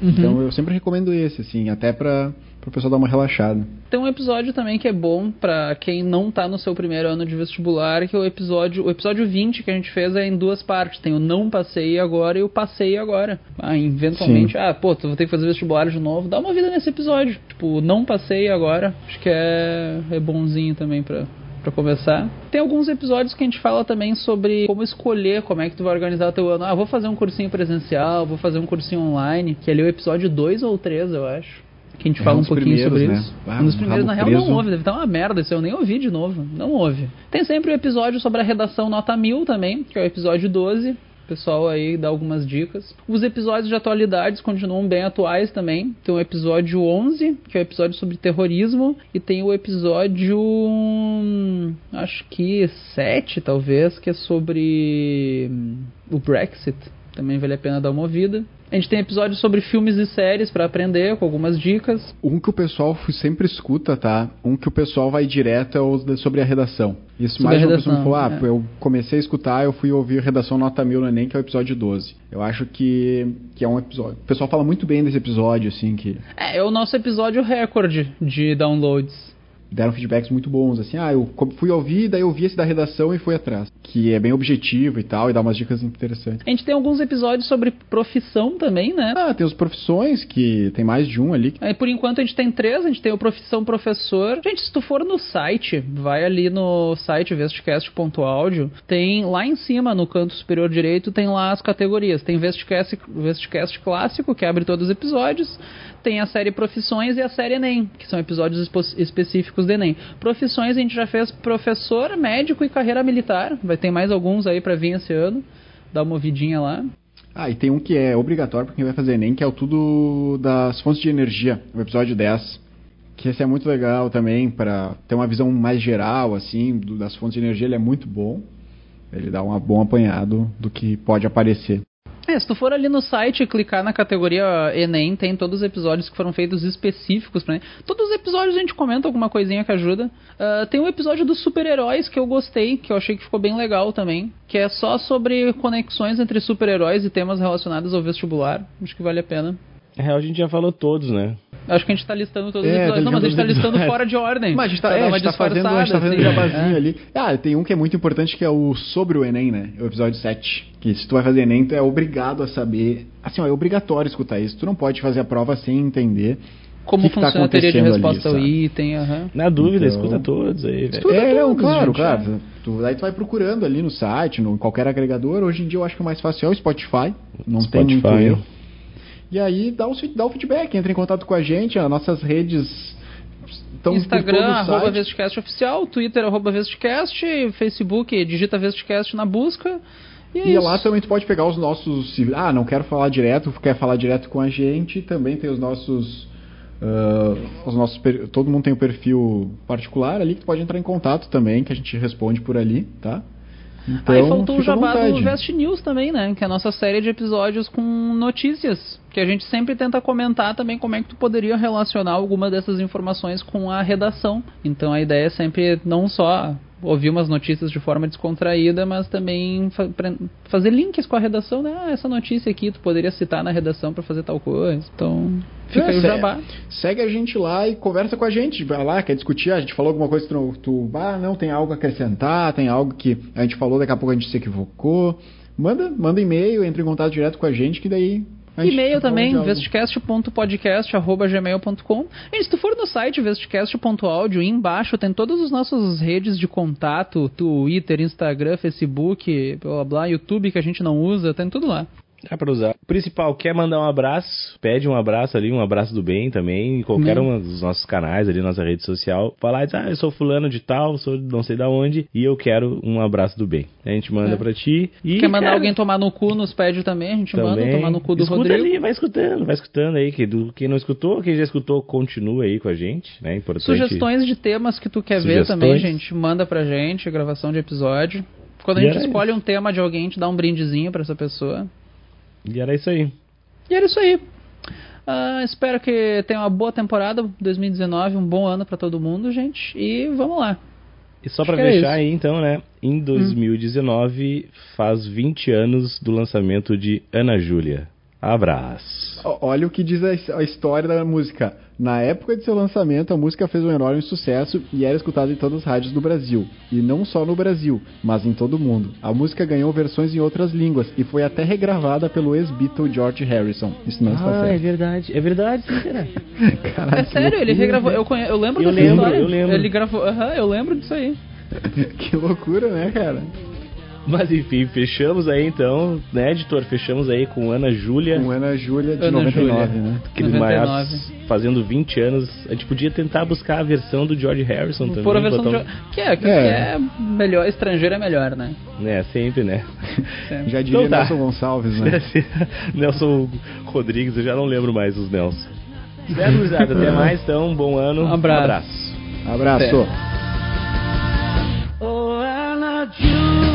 Uhum. Então eu sempre recomendo esse, assim, até pra, pro pessoal dar uma relaxada. Tem um episódio também que é bom pra quem não tá no seu primeiro ano de vestibular, que é o episódio, o episódio 20 que a gente fez é em duas partes. Tem o não passei agora e o passei agora. Ah, eventualmente, Sim. ah, pô, tu vou ter que fazer vestibular de novo. Dá uma vida nesse episódio. Tipo, não passei agora. Acho que é, é bonzinho também pra, pra começar. Tem alguns episódios que a gente fala também sobre como escolher como é que tu vai organizar o teu ano. Ah, vou fazer um cursinho presencial, vou fazer um cursinho online, que ali é o episódio 2 ou 3, eu acho. Que a gente É fala um um pouquinho sobre primeiros, isso. né? Ah, um dos um primeiros, na real, não preso. houve, deve estar uma merda, isso eu nem ouvi de novo. Não houve. Tem sempre o episódio sobre a redação nota 1000 também, que é o episódio 12. Pessoal aí dá algumas dicas. Os episódios de atualidades continuam bem atuais também. Tem o episódio 11, que é o episódio sobre terrorismo, e tem o episódio hum, acho que 7 talvez, que é sobre hum, o Brexit. Também vale a pena dar uma ouvida. A gente tem episódios sobre filmes e séries pra aprender, com algumas dicas. Um que o pessoal sempre escuta, tá? Um que o pessoal vai direto é o sobre a redação. Isso Sobre mais uma pessoa me falou, ah, é. eu comecei a escutar, eu fui ouvir Redação Nota Mil no Enem, que é o episódio 12. Eu acho que, que é um episódio... O pessoal fala muito bem desse episódio, assim, que É, é o nosso episódio recorde de downloads. Deram feedbacks muito bons, assim, ah, eu fui ouvir, daí eu vi esse da redação e fui atrás. Que é bem objetivo e tal, e dá umas dicas interessantes. A gente tem alguns episódios sobre profissão também, né? Ah, tem as profissões, que tem mais de um ali. Aí, por enquanto a gente tem três, a gente tem o Profissão Professor. Gente, se tu for no site, vai ali no site vestcast.audio, tem lá em cima, no canto superior direito, tem lá as categorias. Tem Vestcast, Vestcast Clássico, que abre todos os episódios. Tem a série Profissões e a série Enem, que são episódios específicos do Enem. Profissões a gente já fez professor, médico e carreira militar. Vai ter mais alguns aí pra vir esse ano. Dá uma ouvidinha lá. Ah, e tem um que é obrigatório pra quem vai fazer Enem, que é o tudo das fontes de energia, o episódio 10. Que esse é muito legal também, para ter uma visão mais geral, assim, das fontes de energia, ele é muito bom. Ele dá um bom apanhado do que pode aparecer. É, se tu for ali no site e clicar na categoria Enem, tem todos os episódios que foram feitos específicos pra Enem. Todos os episódios a gente comenta alguma coisinha que ajuda. Ah, tem um episódio dos super-heróis que eu gostei, que eu achei que ficou bem legal também, que é só sobre conexões entre super-heróis e temas relacionados ao vestibular. Acho que vale a pena. Na real, a gente já falou todos, né? Acho que a gente tá listando todos os É, episódios. tá Não, mas a gente tá listando fora de ordem. Mas a gente tá, é, a gente tá fazendo, a gente tá fazendo um disfarçada, jabazinho assim. ali. Ah, tem um que é muito importante que é o sobre o Enem, né? É o episódio 7. Que se tu vai fazer Enem, tu é obrigado a saber. Assim, ó, é obrigatório escutar isso. Tu não pode fazer a prova sem entender. Como que que tá funciona a teoria de acontecendo ali, resposta ao item, aham. Na dúvida, Então- escuta todos aí, velho. Escuta é, não, todos, claro, gente, claro. Tu, daí tu vai procurando ali no site, no em qualquer agregador. Hoje em dia eu acho que o mais fácil é o Spotify. Não tem muito Spotify. erro. E aí dá o, dá o feedback, entra em contato com a gente, as nossas redes estão Instagram, o arroba. Vestcast oficial, Twitter, arroba Vestcast, Facebook, digita Vestcast na busca. E, é E lá também tu pode pegar os nossos. Ah, não quero falar direto, quer falar direto com a gente. Também tem os nossos. ah, os nossos todo mundo tem um perfil particular ali que tu pode entrar em contato também, que a gente responde por ali, tá? Então, Aí faltou o jabá do. Vest News também, né? Que é a nossa série de episódios com notícias. Que a gente sempre tenta comentar também como é que tu poderia relacionar alguma dessas informações com a redação. Então a ideia é sempre não só ouvir umas notícias de forma descontraída, mas também fa- fazer links com a redação, né? Ah, essa notícia aqui tu poderia citar na redação pra fazer tal coisa. Então, fica É, aí o sé- jabá. Segue a gente lá e conversa com a gente. Vai lá, quer discutir, a gente falou alguma coisa, tu, tu ah, não, tem algo a acrescentar, tem algo que a gente falou, daqui a pouco a gente se equivocou. Manda, manda e-mail, entre em contato direto com a gente, que daí. E-mail fala também, vestcast.podcast.gmail.com. E se tu for no site vestcast.audio, embaixo tem todas as nossas redes de contato, Twitter, Instagram, Facebook, blá blá, YouTube que a gente não usa, tem tudo lá. Dá pra usar. Principal, quer mandar um abraço? Pede um abraço ali, um abraço do bem também, em qualquer Hum. um dos nossos canais ali, nossa rede social. Falar, diz, ah, eu sou fulano de tal, sou de não sei da onde, e eu quero um abraço do bem. A gente manda É. pra ti. E, Quer mandar cara, alguém tomar no cu, nos pede também, a gente manda também. tomar no cu do Escuta Rodrigo. ali, vai escutando, vai escutando aí. Que do, quem não escutou, quem já escutou, continua aí com a gente, né? Importante. Sugestões de temas que tu quer ver Sugestões. também, gente, manda pra gente, gravação de episódio. Quando a gente escolhe um tema de alguém, a gente dá um brindezinho pra essa pessoa. E era isso aí. E era isso aí. Ah, espero que tenha uma boa temporada 2019, um bom ano pra todo mundo, gente. E vamos lá. E só que é fechar aí, então, né? Em 2019 faz 20 anos do lançamento de Ana Júlia. Abraço. Olha o que diz a história da música. Na época de seu lançamento, a música fez um enorme sucesso e era escutada em todas as rádios do Brasil. E não só no Brasil, mas em todo o mundo. A música ganhou versões em outras línguas e foi até regravada pelo ex-Beatle George Harrison. Isso não está Ah, é certo. verdade. É verdade, sim, cara. Caralho, É sério, ele regravou. Eu, conhe- eu lembro Eu dessa lembro, história. eu lembro. Ele gravou. Aham, eu lembro disso aí. Que loucura, né, cara? Mas enfim, fechamos aí então, né, editor? Fechamos aí com Ana Júlia. Com Ana Júlia de Ana 99, né? Cris Maias fazendo 20 anos. A gente podia tentar buscar a versão do George Harrison também. Por a versão do George... que, é, que é. é melhor, estrangeiro é melhor, né? É, sempre, né? Sempre. Já então diria então, tá. Nelson Gonçalves, né? Nelson Rodrigues, eu já não lembro mais os Nelson. Certo, até é. mais, então, bom ano. Um abraço. Um abraço. abraço. Oh,